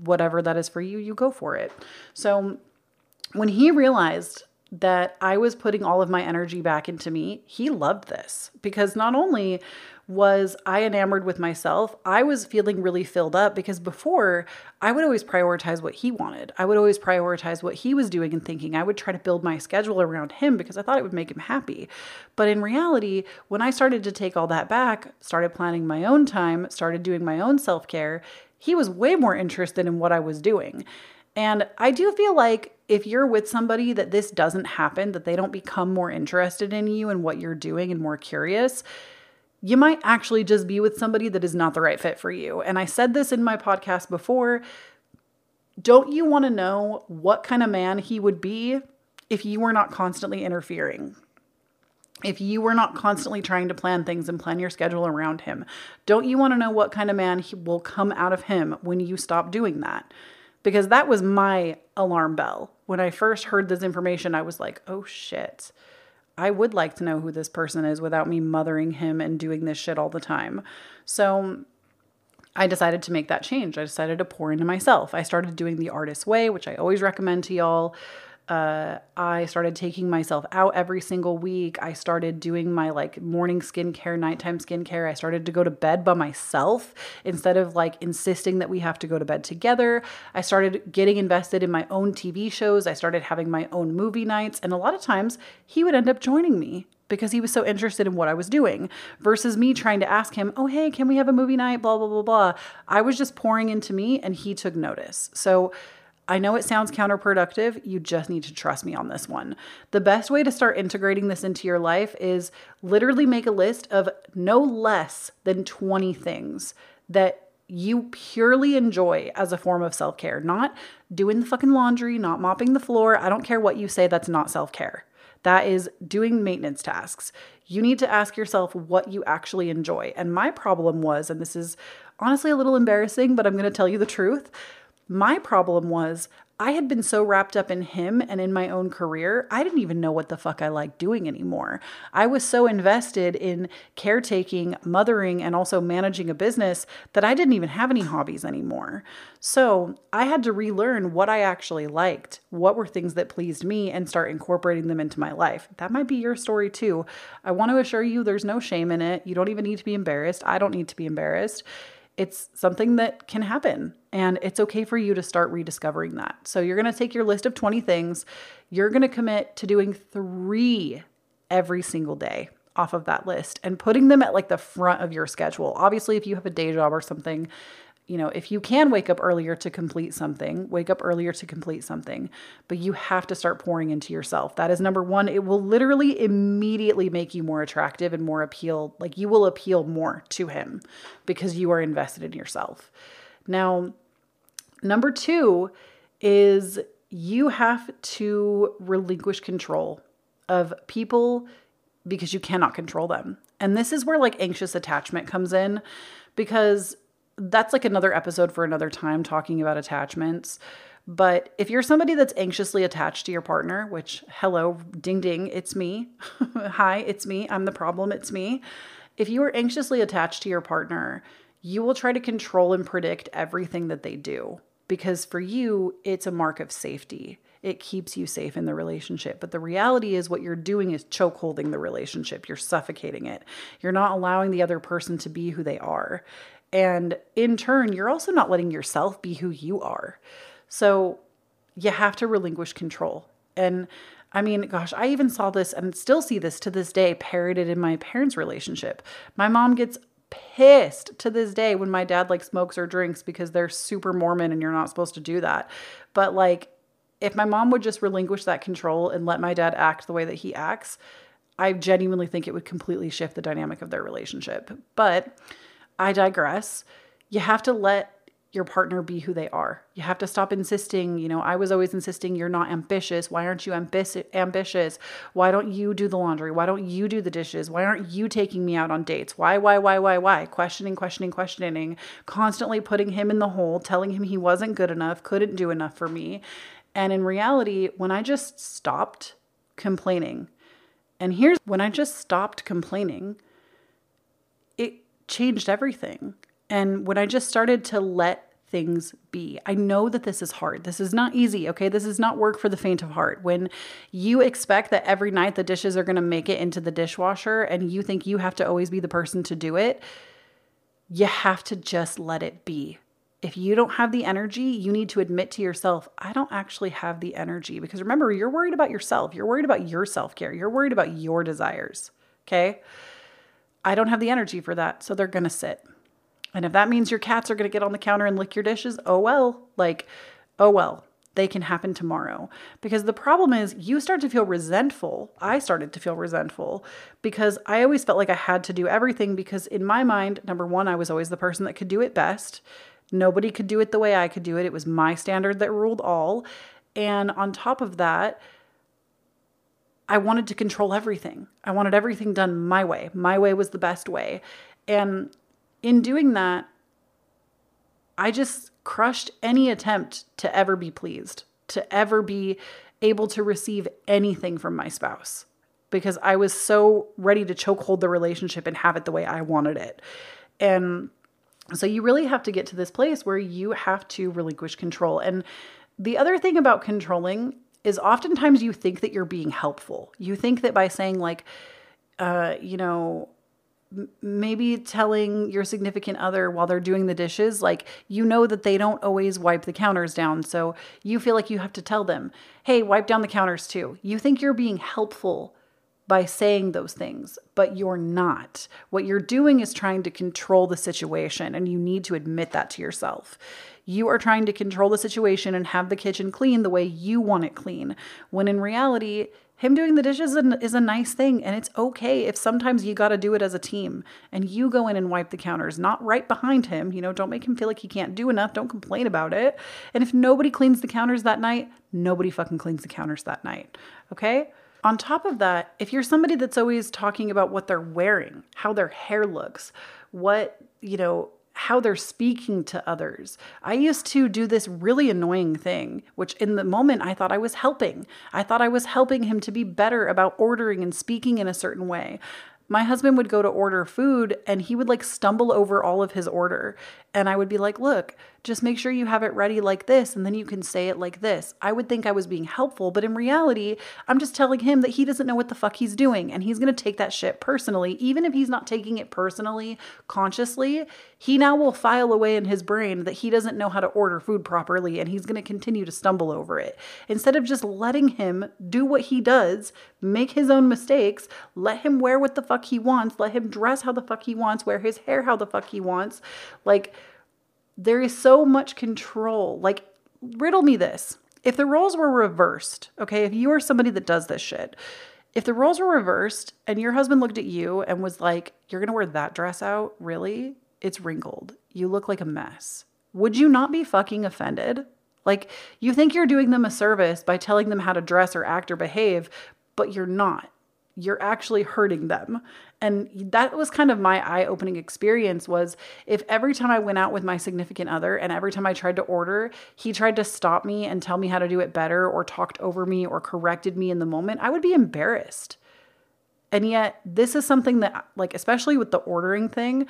whatever that is for you, you go for it. So when he realized that I was putting all of my energy back into me, he loved this because not only was I enamored with myself, I was feeling really filled up because before I would always prioritize what he wanted. I would always prioritize what he was doing and thinking. I would try to build my schedule around him because I thought it would make him happy. But in reality, when I started to take all that back, started planning my own time, started doing my own self care, he was way more interested in what I was doing. And I do feel like if you're with somebody that this doesn't happen, that they don't become more interested in you and what you're doing and more curious, you might actually just be with somebody that is not the right fit for you. And I said this in my podcast before. Don't you want to know what kind of man he would be if you were not constantly interfering? if you were not constantly trying to plan things and plan your schedule around him? Don't you want to know what kind of man he will come out of him when you stop doing that? Because that was my alarm bell. When I first heard this information, I was like, oh shit. I would like to know who this person is without me mothering him and doing this shit all the time. So I decided to make that change. I decided to pour into myself. I started doing the artist way, which I always recommend to y'all. Uh, I started taking myself out every single week. I started doing my like morning skincare, nighttime skincare. I started to go to bed by myself instead of like insisting that we have to go to bed together. I started getting invested in my own TV shows. I started having my own movie nights. And a lot of times he would end up joining me because he was so interested in what I was doing versus me trying to ask him, oh, hey, can we have a movie night? Blah, blah, blah, blah. I was just pouring into me and he took notice. So, I know it sounds counterproductive. You just need to trust me on this one. The best way to start integrating this into your life is literally make a list of no less than 20 things that you purely enjoy as a form of self care. Not doing the fucking laundry, not mopping the floor. I don't care what you say, that's not self care. That is doing maintenance tasks. You need to ask yourself what you actually enjoy. And my problem was, and this is honestly a little embarrassing, but I'm going to tell you the truth my problem was I had been so wrapped up in him and in my own career, I didn't even know what the fuck I liked doing anymore. I was so invested in caretaking, mothering, and also managing a business that I didn't even have any hobbies anymore. So I had to relearn what I actually liked, what were things that pleased me, and start incorporating them into my life. That might be your story too. I want to assure you there's no shame in it. You don't even need to be embarrassed. I don't need to be embarrassed. It's something that can happen. And it's okay for you to start rediscovering that. So you're going to take your list of 20 things, you're going to commit to doing three every single day off of that list and putting them at like the front of your schedule. Obviously, if you have a day job or something, you know, if you can wake up earlier to complete something, wake up earlier to complete something, but you have to start pouring into yourself. That is number one. It will literally immediately make you more attractive and more appeal. Like you will appeal more to him because you are invested in yourself. Now, number two is you have to relinquish control of people because you cannot control them. And this is where like anxious attachment comes in because that's like another episode for another time talking about attachments. But if you're somebody that's anxiously attached to your partner, which, hello, ding ding, it's me. Hi, it's me. I'm the problem, it's me. If you are anxiously attached to your partner, you will try to control and predict everything that they do because for you, it's a mark of safety. It keeps you safe in the relationship. But the reality is, what you're doing is choke holding the relationship. You're suffocating it. You're not allowing the other person to be who they are. And in turn, you're also not letting yourself be who you are. So you have to relinquish control. And I mean, gosh, I even saw this and still see this to this day parroted in my parents' relationship. My mom gets pissed to this day when my dad like smokes or drinks because they're super Mormon and you're not supposed to do that. But like, if my mom would just relinquish that control and let my dad act the way that he acts, I genuinely think it would completely shift the dynamic of their relationship. But I digress. You have to let your partner be who they are. You have to stop insisting, you know, I was always insisting you're not ambitious. Why aren't you ambi- ambitious? Why don't you do the laundry? Why don't you do the dishes? Why aren't you taking me out on dates? Why, why, why, why, why? Questioning, questioning, questioning, constantly putting him in the hole, telling him he wasn't good enough, couldn't do enough for me. And in reality, when I just stopped complaining, and here's when I just stopped complaining, changed everything. And when I just started to let things be, I know that this is hard. This is not easy, okay? This is not work for the faint of heart. When you expect that every night the dishes are gonna make it into the dishwasher and you think you have to always be the person to do it, you have to just let it be. If you don't have the energy, you need to admit to yourself, I don't actually have the energy. Because remember, you're worried about yourself. You're worried about your self care. You're worried about your desires. Okay. I don't have the energy for that. So they're going to sit. And if that means your cats are going to get on the counter and lick your dishes, oh well. Like, oh well. They can happen tomorrow. Because the problem is, you start to feel resentful. I started to feel resentful because I always felt like I had to do everything because, in my mind, number one, I was always the person that could do it best. Nobody could do it the way I could do it. It was my standard that ruled all. And on top of that, I wanted to control everything. I wanted everything done my way. My way was the best way. And in doing that, I just crushed any attempt to ever be pleased, to ever be able to receive anything from my spouse because I was so ready to chokehold the relationship and have it the way I wanted it. And so you really have to get to this place where you have to relinquish control. And the other thing about controlling is oftentimes you think that you're being helpful. You think that by saying, like, uh, you know, maybe telling your significant other while they're doing the dishes, like you know that they don't always wipe the counters down. So you feel like you have to tell them, hey, wipe down the counters too. You think you're being helpful by saying those things, but you're not. What you're doing is trying to control the situation, and you need to admit that to yourself. You are trying to control the situation and have the kitchen clean the way you want it clean, when in reality, him doing the dishes is a nice thing, and it's okay if sometimes you got to do it as a team and you go in and wipe the counters, not right behind him. You know, don't make him feel like he can't do enough. Don't complain about it. And if nobody cleans the counters that night, nobody fucking cleans the counters that night. Okay? On top of that, if you're somebody that's always talking about what they're wearing, how their hair looks, what, you know, how they're speaking to others. I used to do this really annoying thing, which in the moment I thought I was helping. I thought I was helping him to be better about ordering and speaking in a certain way my husband would go to order food and he would like stumble over all of his order. And I would be like, look, just make sure you have it ready like this and then you can say it like this. I would think I was being helpful, but in reality, I'm just telling him that he doesn't know what the fuck he's doing and he's to take that shit personally. Even if he's not taking it personally, consciously, he now will file away in his brain that he doesn't know how to order food properly and he's to continue to stumble over it. Instead of just letting him do what he does, make his own mistakes, let him wear what the fuck he wants, let him dress how the fuck he wants, wear his hair how the fuck he wants. Like, there is so much control. Like, riddle me this. If the roles were reversed, okay, if you are somebody that does this shit, if the roles were reversed and your husband looked at you and was like, You're gonna wear that dress out? Really? It's wrinkled. You look like a mess. Would you not be fucking offended? Like, you think you're doing them a service by telling them how to dress or act or behave, but you're not you're actually hurting them. And that was kind of my eye-opening experience was if every time i went out with my significant other and every time i tried to order he tried to stop me and tell me how to do it better or talked over me or corrected me in the moment i would be embarrassed. And yet this is something that like especially with the ordering thing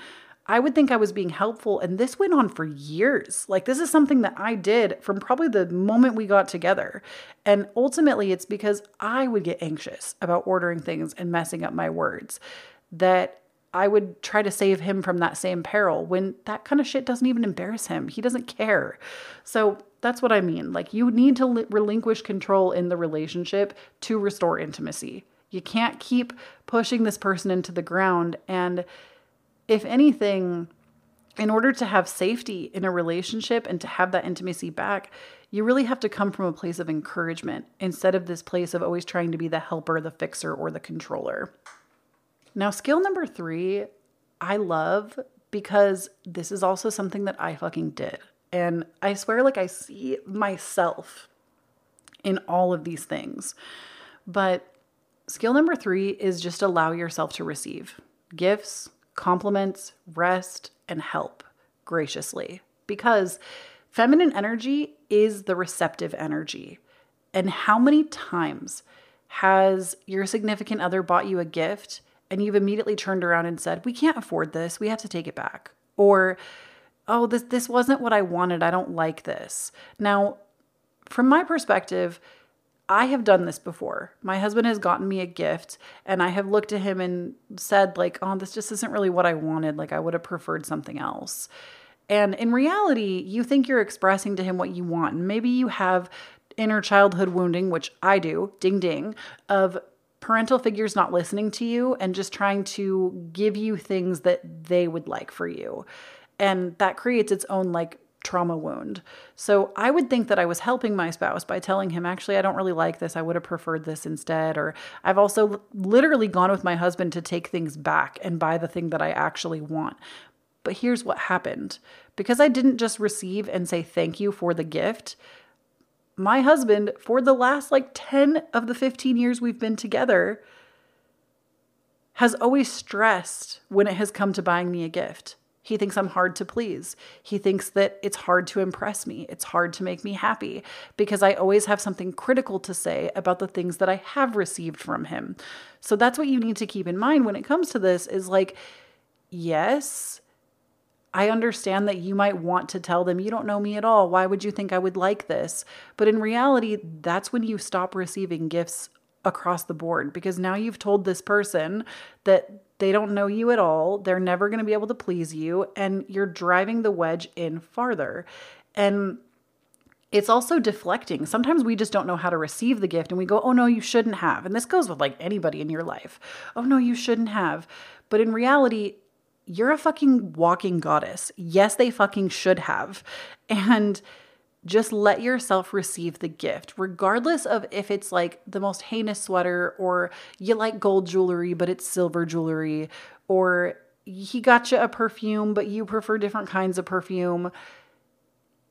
I would think I was being helpful. And this went on for years. Like, this is something that I did from probably the moment we got together. And ultimately, it's because I would get anxious about ordering things and messing up my words that I would try to save him from that same peril when that kind of shit doesn't even embarrass him. He doesn't care. So, that's what I mean. Like, you need to relinquish control in the relationship to restore intimacy. You can't keep pushing this person into the ground and if anything, in order to have safety in a relationship and to have that intimacy back, you really have to come from a place of encouragement instead of this place of always trying to be the helper, the fixer, or the controller. Now, skill number three, I love because this is also something that I fucking did. And I swear, like, I see myself in all of these things. But skill number three is just allow yourself to receive gifts, compliments, rest, and help graciously because feminine energy is the receptive energy. And how many times has your significant other bought you a gift and you've immediately turned around and said, "We can't afford this. We have to take it back." Or, "Oh, this this wasn't what I wanted. I don't like this." Now, from my perspective, I have done this before. My husband has gotten me a gift and I have looked at him and said like, "Oh, this just isn't really what I wanted. Like I would have preferred something else." And in reality, you think you're expressing to him what you want. And maybe you have inner childhood wounding, which I do, ding ding, of parental figures not listening to you and just trying to give you things that they would like for you. And that creates its own like trauma wound. So I would think that I was helping my spouse by telling him, actually, I don't really like this. I would have preferred this instead. Or I've also literally gone with my husband to take things back and buy the thing that I actually want. But here's what happened because I didn't just receive and say thank you for the gift, my husband, for the last like 10 of the 15 years we've been together, has always stressed when it has come to buying me a gift. He thinks I'm hard to please. He thinks that it's hard to impress me. It's hard to make me happy because I always have something critical to say about the things that I have received from him. So that's what you need to keep in mind when it comes to this is like, yes, I understand that you might want to tell them, you don't know me at all. Why would you think I would like this? But in reality, that's when you stop receiving gifts across the board because now you've told this person that they don't know you at all. They're never going to be able to please you. And you're driving the wedge in farther. And it's also deflecting. Sometimes we just don't know how to receive the gift and we go, oh no, you shouldn't have. And this goes with like anybody in your life. Oh no, you shouldn't have. But in reality, you're a fucking walking goddess. Yes, they fucking should have. And just let yourself receive the gift, regardless of if it's like the most heinous sweater or you like gold jewelry, but it's silver jewelry, or he got you a perfume, but you prefer different kinds of perfume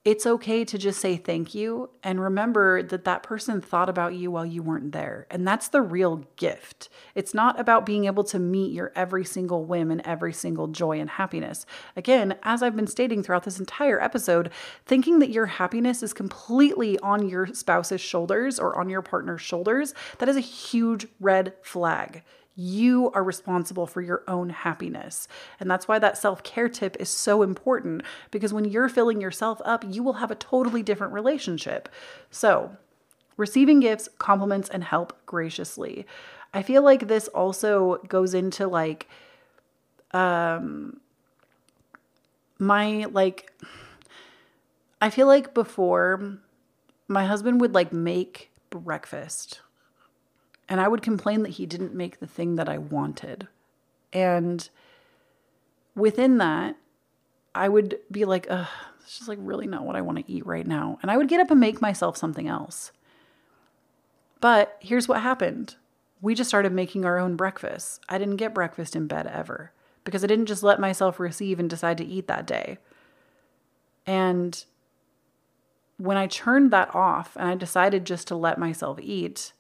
it's okay to just say thank you and remember that that person thought about you while you weren't there. And that's the real gift. It's not about being able to meet your every single whim and every single joy and happiness. Again, as I've been stating throughout this entire episode, thinking that your happiness is completely on your spouse's shoulders or on your partner's shoulders, that is a huge red flag. You are responsible for your own happiness. And that's why that self care tip is so important because when you're filling yourself up, you will have a totally different relationship. So, receiving gifts, compliments, and help graciously. I feel like this also goes into like, um, my like, I feel like before my husband would like make breakfast and I would complain that he didn't make the thing that I wanted. And within that, I would be like, ugh, this is like really not what I want to eat right now. And I would get up and make myself something else. But here's what happened we just started making our own breakfast. I didn't get breakfast in bed ever because I didn't just let myself receive and decide to eat that day. And when I turned that off and I decided just to let myself eat,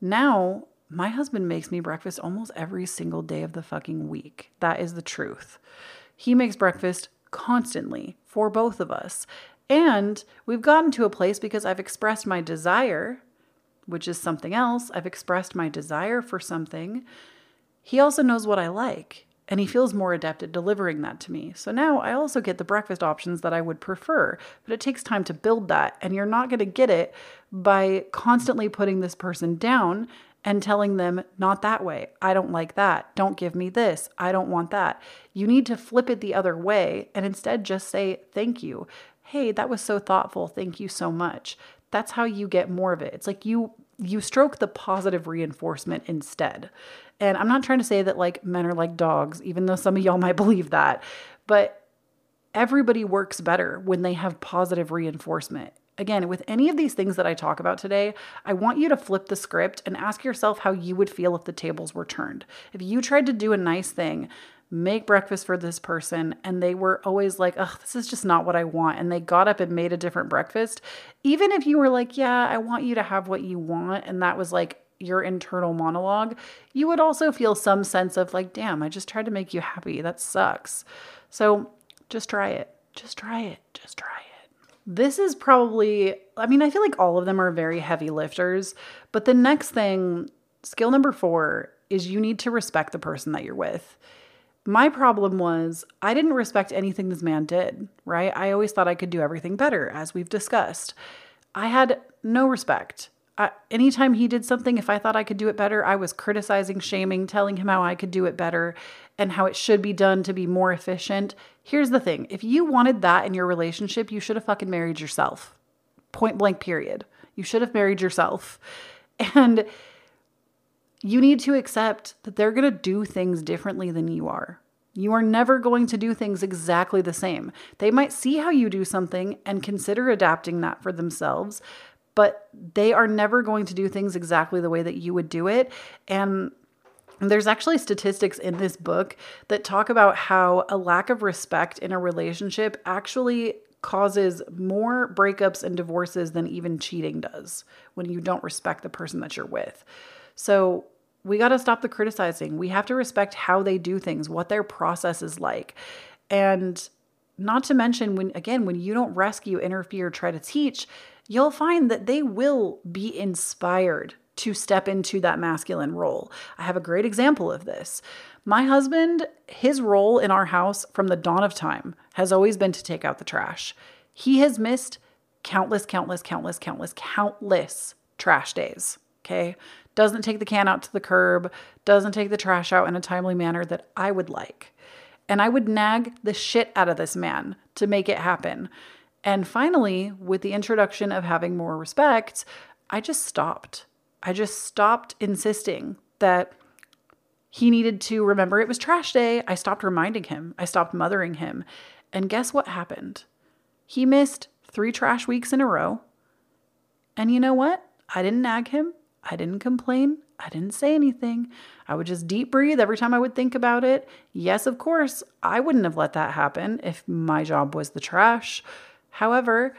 now, my husband makes me breakfast almost every single day of the fucking week. That is the truth. He makes breakfast constantly for both of us. And we've gotten to a place because I've expressed my desire, which is something else. I've expressed my desire for something. He also knows what I like and he feels more adept at delivering that to me. So now I also get the breakfast options that I would prefer, but it takes time to build that, and you're not going to get it by constantly putting this person down and telling them, not that way. I don't like that. Don't give me this. I don't want that. You need to flip it the other way and instead just say, thank you. Hey, that was so thoughtful. Thank you so much. That's how you get more of it. It's like you you stroke the positive reinforcement instead. And I'm not trying to say that like men are like dogs, even though some of y'all might believe that, but everybody works better when they have positive reinforcement. Again, with any of these things that I talk about today, I want you to flip the script and ask yourself how you would feel if the tables were turned. If you tried to do a nice thing, make breakfast for this person and they were always like, "Oh, this is just not what I want." And they got up and made a different breakfast. Even if you were like, "Yeah, I want you to have what you want." And that was like your internal monologue, you would also feel some sense of like, damn, I just tried to make you happy. That sucks. So just try it. Just try it. Just try it. This is probably, I mean, I feel like all of them are very heavy lifters. But the next thing, skill number four, is you need to respect the person that you're with. My problem was I didn't respect anything this man did, right? I always thought I could do everything better, as we've discussed. I had no respect I, anytime he did something, if I thought I could do it better, I was criticizing, shaming, telling him how I could do it better and how it should be done to be more efficient. Here's the thing if you wanted that in your relationship, you should have fucking married yourself. Point blank, period. You should have married yourself. And you need to accept that they're going to do things differently than you are. You are never going to do things exactly the same. They might see how you do something and consider adapting that for themselves, but they are never going to do things exactly the way that you would do it. And there's actually statistics in this book that talk about how a lack of respect in a relationship actually causes more breakups and divorces than even cheating does when you don't respect the person that you're with. So, we got to stop the criticizing. We have to respect how they do things, what their process is like. And not to mention when again when you don't rescue, interfere, try to teach, you'll find that they will be inspired to step into that masculine role. I have a great example of this. My husband, his role in our house from the dawn of time has always been to take out the trash. He has missed countless, countless, countless, countless, countless trash days. Okay. Doesn't take the can out to the curb, doesn't take the trash out in a timely manner that I would like. And I would nag the shit out of this man to make it happen. And finally, with the introduction of having more respect, I just stopped. I just stopped insisting that he needed to remember it was trash day. I stopped reminding him. I stopped mothering him. And guess what happened? He missed three trash weeks in a row. And you know what? I didn't nag him. I didn't complain. I didn't say anything. I would just deep breathe every time I would think about it. Yes, of course, I wouldn't have let that happen if my job was the trash. However,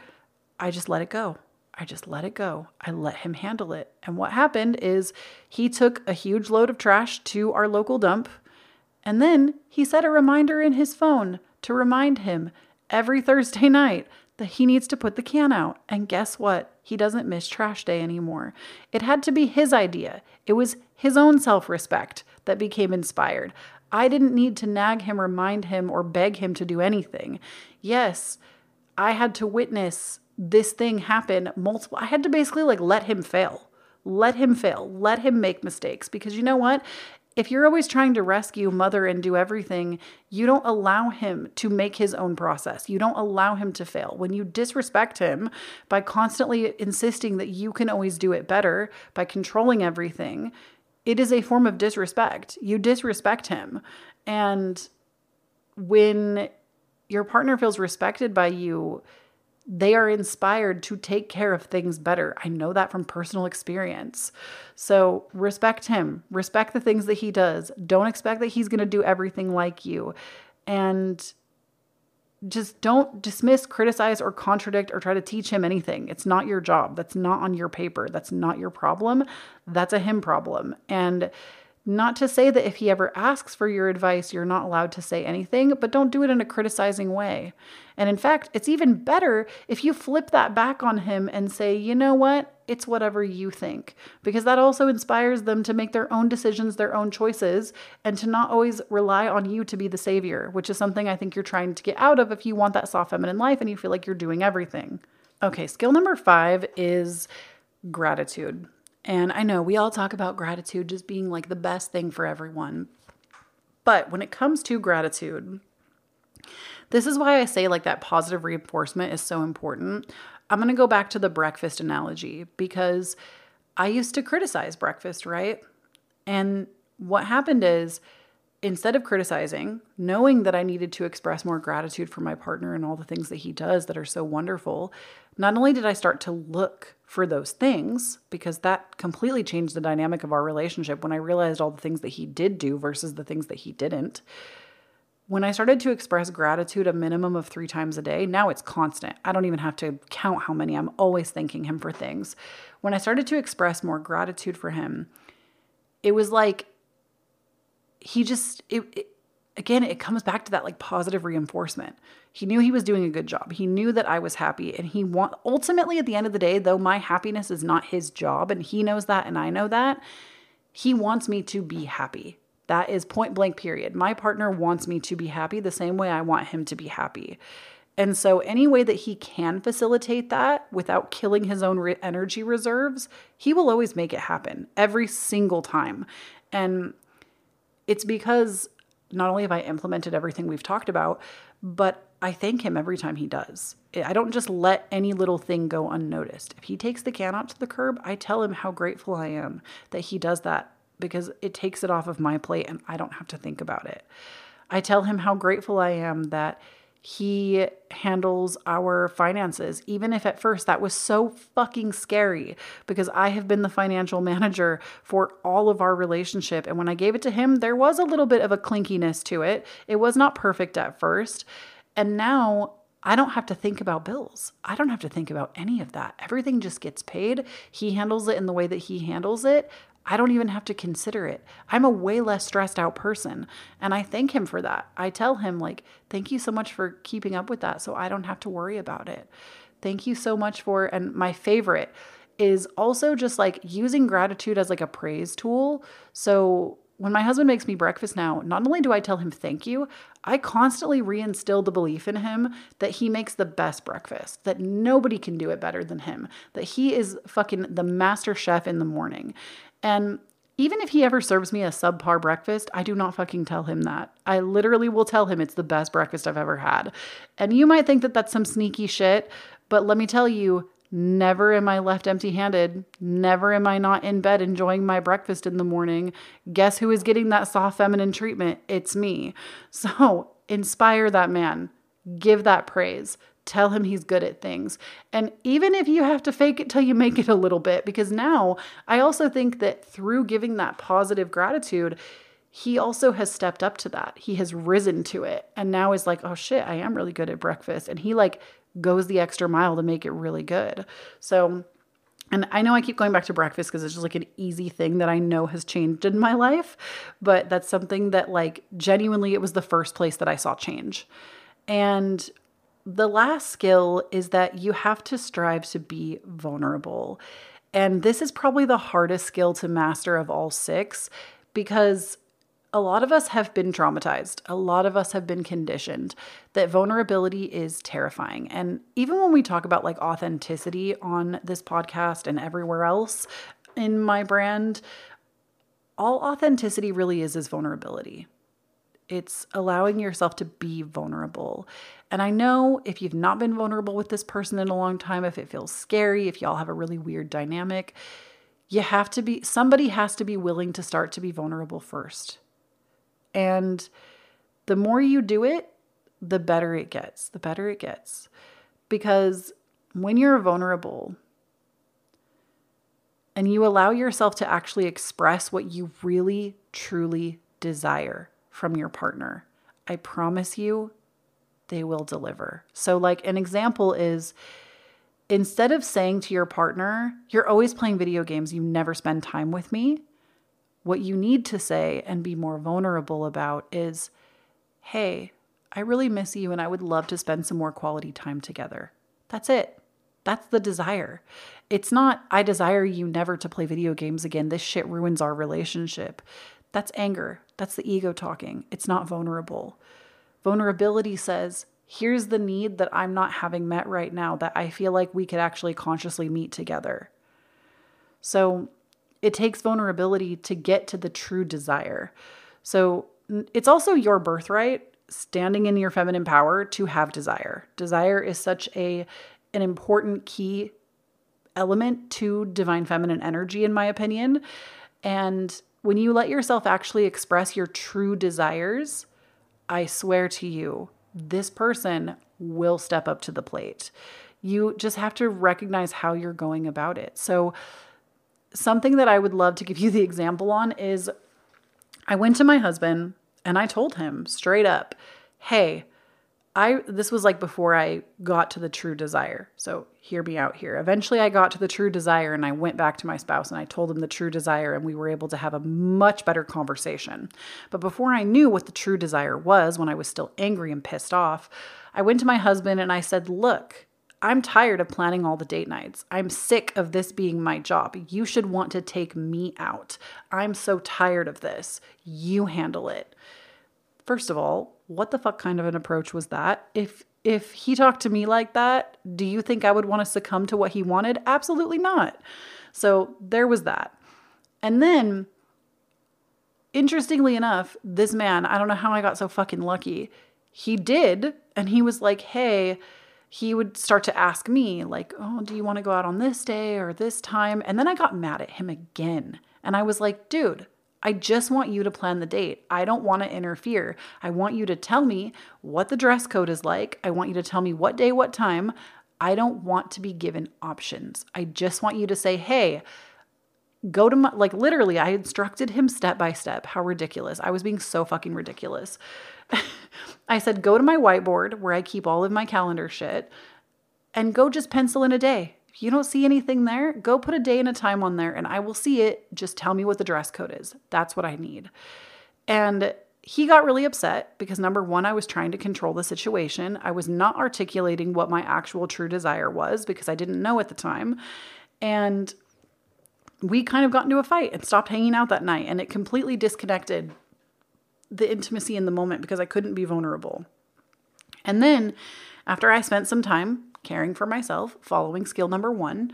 I just let it go. I just let it go. I let him handle it. And what happened is he took a huge load of trash to our local dump. And then he set a reminder in his phone to remind him every Thursday night that he needs to put the can out. And guess what? He doesn't miss trash day anymore. It had to be his idea. It was his own self respect that became inspired. I didn't need to nag him, remind him, or beg him to do anything. Yes, I had to witness this thing happen multiple. I had to basically like let him fail. Let him fail. Let him make mistakes because you know what? If you're always trying to rescue mother and do everything, you don't allow him to make his own process. You don't allow him to fail. When you disrespect him by constantly insisting that you can always do it better, by controlling everything, it is a form of disrespect. You disrespect him. And when your partner feels respected by you, they are inspired to take care of things better. I know that from personal experience. So respect him, respect the things that he does. Don't expect that he's going to do everything like you. And just don't dismiss, criticize, or contradict or try to teach him anything. It's not your job. That's not on your paper. That's not your problem. That's a him problem. And not to say that if he ever asks for your advice, you're not allowed to say anything, but don't do it in a criticizing way. And in fact, it's even better if you flip that back on him and say, you know what? It's whatever you think. Because that also inspires them to make their own decisions, their own choices, and to not always rely on you to be the savior, which is something I think you're trying to get out of if you want that soft feminine life and you feel like you're doing everything. Okay, skill number five is gratitude. And I know we all talk about gratitude just being like the best thing for everyone. But when it comes to gratitude, this is why I say like that positive reinforcement is so important. I'm going to go back to the breakfast analogy because I used to criticize breakfast, right? And what happened is instead of criticizing, knowing that I needed to express more gratitude for my partner and all the things that he does that are so wonderful, not only did I start to look for those things, because that completely changed the dynamic of our relationship when I realized all the things that he did do versus the things that he didn't. When I started to express gratitude a minimum of three times a day, now it's constant. I don't even have to count how many. I'm always thanking him for things. When I started to express more gratitude for him, it was like he just it, it, again it comes back to that like positive reinforcement. He knew he was doing a good job. He knew that i was happy and he want ultimately at the end of the day though my happiness is not his job and he knows that and i know that he wants me to be happy. That is point blank period. My partner wants me to be happy the same way i want him to be happy. And so, any way that he can facilitate that without killing his own re- energy reserves, he will always make it happen every single time. And it's because not only have I implemented everything we've talked about, but I thank him every time he does. I don't just let any little thing go unnoticed. If he takes the can out to the curb, I tell him how grateful I am that he does that because it takes it off of my plate and I don't have to think about it. I tell him how grateful I am that he handles our finances, even if at first that was so fucking scary because I have been the financial manager for all of our relationship. And when I gave it to him, there was a little bit of a clinkiness to it. It was not perfect at first. And now I don't have to think about bills. I don't have to think about any of that. Everything just gets paid. He handles it in the way that he handles it. I don't even have to consider it. I'm a way less stressed out person. And I thank him for that. I tell him, like, thank you so much for keeping up with that so I don't have to worry about it. Thank you so much for, and my favorite is also just like using gratitude as like a praise tool. So when my husband makes me breakfast now, not only do I tell him thank you, I constantly reinstill the belief in him that he makes the best breakfast, that nobody can do it better than him, that he is fucking the master chef in the morning. And even if he ever serves me a subpar breakfast, I do not fucking tell him that. I literally will tell him it's the best breakfast I've ever had. And you might think that that's some sneaky shit, but let me tell you, Never am I left empty handed. Never am I not in bed enjoying my breakfast in the morning. Guess who is getting that soft feminine treatment? It's me. So inspire that man. Give that praise. Tell him he's good at things. And even if you have to fake it till you make it a little bit, because now I also think that through giving that positive gratitude, he also has stepped up to that. He has risen to it and now is like, oh shit, I am really good at breakfast. And he like goes the extra mile to make it really good. So, and I know I keep going back to breakfast because it's just like an easy thing that I know has changed in my life, but that's something that, like, genuinely, it was the first place that I saw change. And the last skill is that you have to strive to be vulnerable. And this is probably the hardest skill to master of all six because a lot of us have been traumatized. A lot of us have been conditioned that vulnerability is terrifying. And even when we talk about like authenticity on this podcast and everywhere else in my brand, all authenticity really is is vulnerability. It's allowing yourself to be vulnerable. And I know if you've not been vulnerable with this person in a long time, if it feels scary, if y'all have a really weird dynamic, you have to be, somebody has to be willing to start to be vulnerable first and the more you do it, the better it gets, the better it gets. Because when you're vulnerable and you allow yourself to actually express what you really, truly desire from your partner, I promise you, they will deliver. So, like, an example is instead of saying to your partner, You're always playing video games, you never spend time with me, what you need to say and be more vulnerable about is hey, I really miss you and I would love to spend some more quality time together. That's it. That's the desire. It's not, I desire you never to play video games again. This shit ruins our relationship. That's anger. That's the ego talking. It's not vulnerable. Vulnerability says, here's the need that I'm not having met right now that I feel like we could actually consciously meet together. So it takes vulnerability to get to the true desire. So it's also your birthright standing in your feminine power to have desire. Desire is such a an important key element to divine feminine energy in my opinion. And when you let yourself actually express your true desires, I swear to you, this person will step up to the plate. You just have to recognize how you're going about it. So something that I would love to give you the example on is I went to my husband and I told him straight up, "Hey, I this was like before I got to the true desire. So, hear me out here. Eventually I got to the true desire and I went back to my spouse and I told him the true desire and we were able to have a much better conversation. But before I knew what the true desire was, when I was still angry and pissed off, I went to my husband and I said, "Look, I'm tired of planning all the date nights. I'm sick of this being my job. You should want to take me out. I'm so tired of this. You handle it. First of all, what the fuck kind of an approach was that? If if he talked to me like that, do you think I would want to succumb to what he wanted? Absolutely not. So there was that. And then interestingly enough, this man, I don't know how I got so fucking lucky. He did and he was like, "Hey, he would start to ask me, like, oh, do you want to go out on this day or this time? And then I got mad at him again. And I was like, dude, I just want you to plan the date. I don't want to interfere. I want you to tell me what the dress code is like. I want you to tell me what day, what time. I don't want to be given options. I just want you to say, hey, go to my, like literally, I instructed him step by step. How ridiculous. I was being so fucking ridiculous. I said, go to my whiteboard where I keep all of my calendar shit and go just pencil in a day. You don't see anything there, go put a day and a time on there and I will see it. Just tell me what the dress code is. That's what I need. And he got really upset because number one, I was trying to control the situation. I was not articulating what my actual true desire was because I didn't know at the time. And we kind of got into a fight and stopped hanging out that night. And it completely disconnected the intimacy in the moment because I couldn't be vulnerable. And then after I spent some time caring for myself, following skill number one,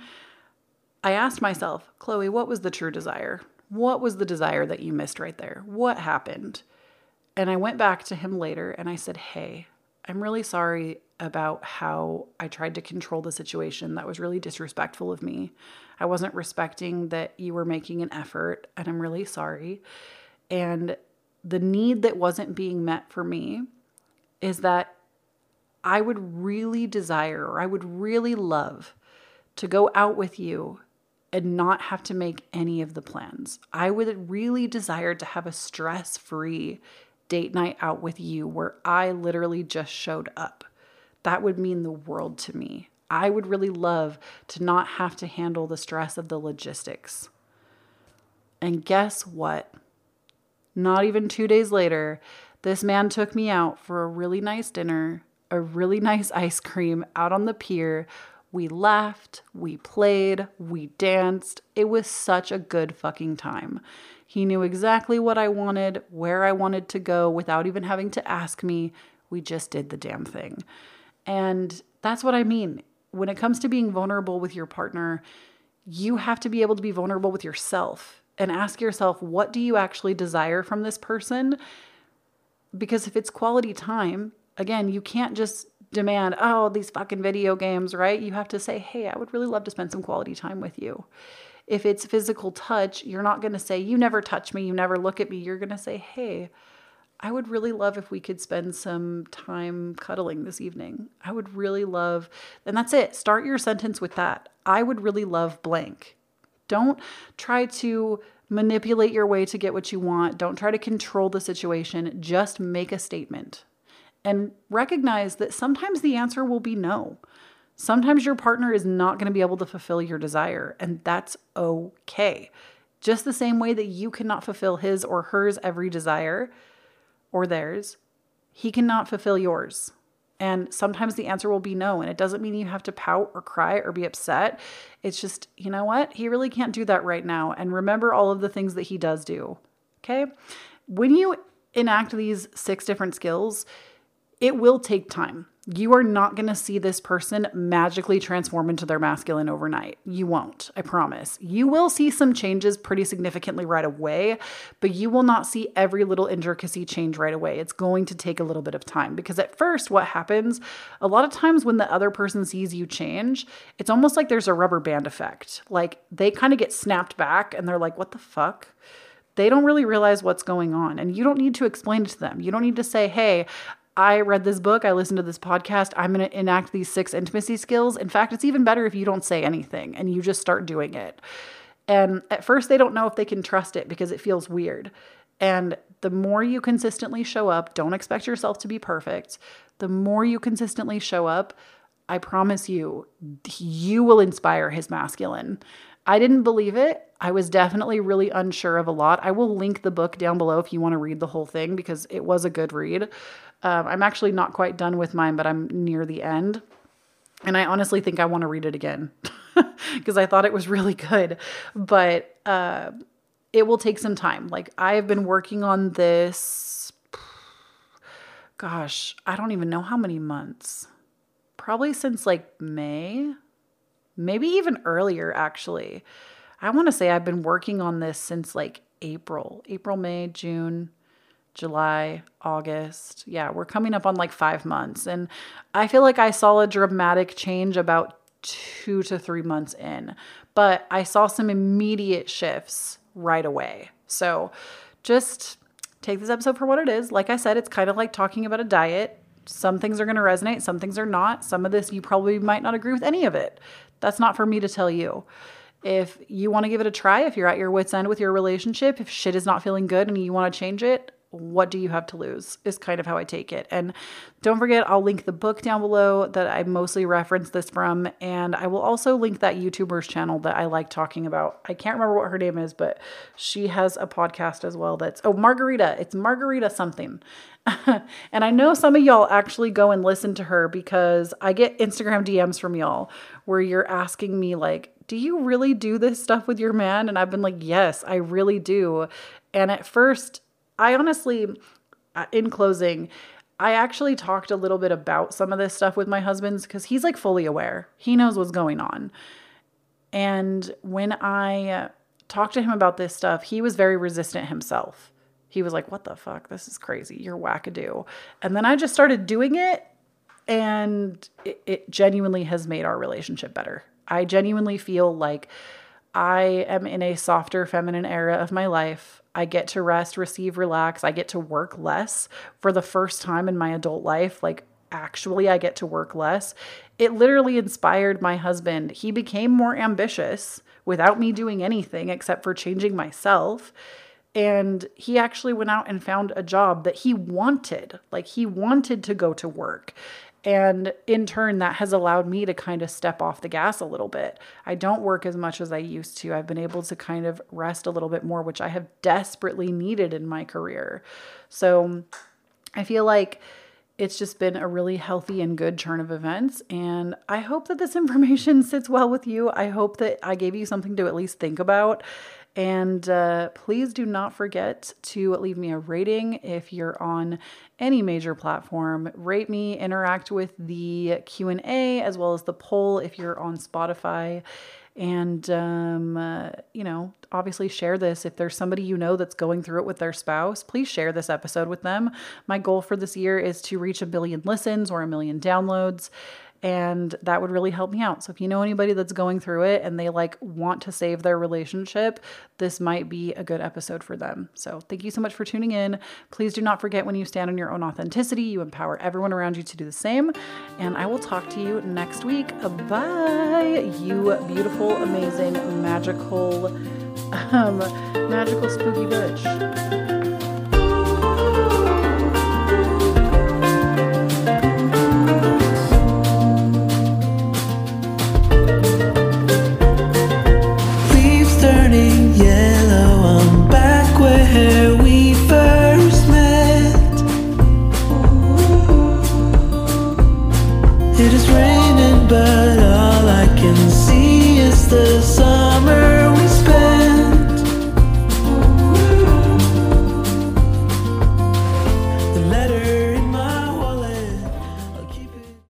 I asked myself, Kloee, what was the true desire? What was the desire that you missed right there? What happened? And I went back to him later and I said, Hey, I'm really sorry about how I tried to control the situation. That was really disrespectful of me. I wasn't respecting that you were making an effort, and I'm really sorry. And the need that wasn't being met for me is that I would really desire or I would really love to go out with you and not have to make any of the plans. I would really desire to have a stress free date night out with you where I literally just showed up. That would mean the world to me. I would really love to not have to handle the stress of the logistics. And guess what? Not even two days later, this man took me out for a really nice dinner, a really nice ice cream out on the pier. We laughed, we played, we danced. It was such a good fucking time. He knew exactly what I wanted, where I wanted to go without even having to ask me. We just did the damn thing. And that's what I mean. When it comes to being vulnerable with your partner, you have to be able to be vulnerable with yourself and ask yourself, what do you actually desire from this person? Because if it's quality time, again, you can't just demand, oh, these fucking video games, right? You have to say, hey, I would really love to spend some quality time with you. If it's physical touch, you're not going to say, you never touch me, you never look at me. You're going to say, hey, I would really love if we could spend some time cuddling this evening. I would really love, and that's it. Start your sentence with that. I would really love blank. Don't try to manipulate your way to get what you want. Don't try to control the situation. Just make a statement and recognize that sometimes the answer will be no. Sometimes your partner is not going to be able to fulfill your desire, and that's okay. Just the same way that you cannot fulfill his or hers every desire or theirs, he cannot fulfill yours. And sometimes the answer will be no. And it doesn't mean you have to pout or cry or be upset. It's just, you know what? He really can't do that right now. And remember all of the things that he does do. Okay. When you enact these six different skills, it will take time. You are not going to see this person magically transform into their masculine overnight. You won't, I promise. You will see some changes pretty significantly right away, but you will not see every little intricacy change right away. It's going to take a little bit of time because at first, what happens a lot of times when the other person sees you change, it's almost like there's a rubber band effect. Like they kind of get snapped back and they're like, what the fuck? they don't really realize what's going on. And you don't need to explain it to them. You don't need to say, hey, I read this book, I listened to this podcast, I'm going to enact these six intimacy skills. In fact, it's even better if you don't say anything and you just start doing it. And at first, they don't know if they can trust it because it feels weird. And the more you consistently show up, don't expect yourself to be perfect. The more you consistently show up, I promise you, you will inspire his masculine. I didn't believe it. I was definitely really unsure of a lot. I will link the book down below if you want to read the whole thing because it was a good read. Um, I'm actually not quite done with mine, but I'm near the end. And I honestly think I want to read it again because I thought it was really good. But uh, it will take some time. Like, I have been working on this, gosh, I don't even know how many months. Probably since like May, maybe even earlier, actually. I want to say I've been working on this since like April, April, May, June. July, August. Yeah, we're coming up on like five months. And I feel like I saw a dramatic change about two to three months in, but I saw some immediate shifts right away. So just take this episode for what it is. Like I said, it's kind of like talking about a diet. Some things are going to resonate, some things are not. Some of this you probably might not agree with any of it. That's not for me to tell you. If you want to give it a try, if you're at your wits' end with your relationship, if shit is not feeling good and you want to change it, what do you have to lose is kind of how I take it. And don't forget, I'll link the book down below that I mostly reference this from. And I will also link that YouTuber's channel that I like talking about. I can't remember what her name is, but she has a podcast as well that's, oh, Margarita. It's Margarita something. and I know some of y'all actually go and listen to her because I get Instagram DMs from y'all where you're asking me, like, do you really do this stuff with your man? And I've been like, yes, I really do. And at first, I honestly, uh, in closing, I actually talked a little bit about some of this stuff with my husband because he's like fully aware. He knows what's going on. And when I talked to him about this stuff, he was very resistant himself. He was like, What the fuck? This is crazy. You're wackadoo. And then I just started doing it, and it, it genuinely has made our relationship better. I genuinely feel like I am in a softer feminine era of my life. I get to rest, receive, relax. I get to work less for the first time in my adult life. Like, actually, I get to work less. It literally inspired my husband. He became more ambitious without me doing anything except for changing myself. And he actually went out and found a job that he wanted. Like, he wanted to go to work. And in turn, that has allowed me to kind of step off the gas a little bit. I don't work as much as I used to. I've been able to kind of rest a little bit more, which I have desperately needed in my career. So I feel like it's just been a really healthy and good turn of events. And I hope that this information sits well with you. I hope that I gave you something to at least think about. And uh, please do not forget to leave me a rating if you're on any major platform. Rate me, interact with the Q&A as well as the poll if you're on Spotify. And, um, uh, you know, obviously share this. If there's somebody you know that's going through it with their spouse, please share this episode with them. My goal for this year is to reach a billion listens or a million downloads and that would really help me out. So if you know anybody that's going through it and they like want to save their relationship, this might be a good episode for them. So thank you so much for tuning in. Please do not forget when you stand on your own authenticity, you empower everyone around you to do the same. And I will talk to you next week. Bye, you beautiful, amazing, magical, um, magical spooky bitch.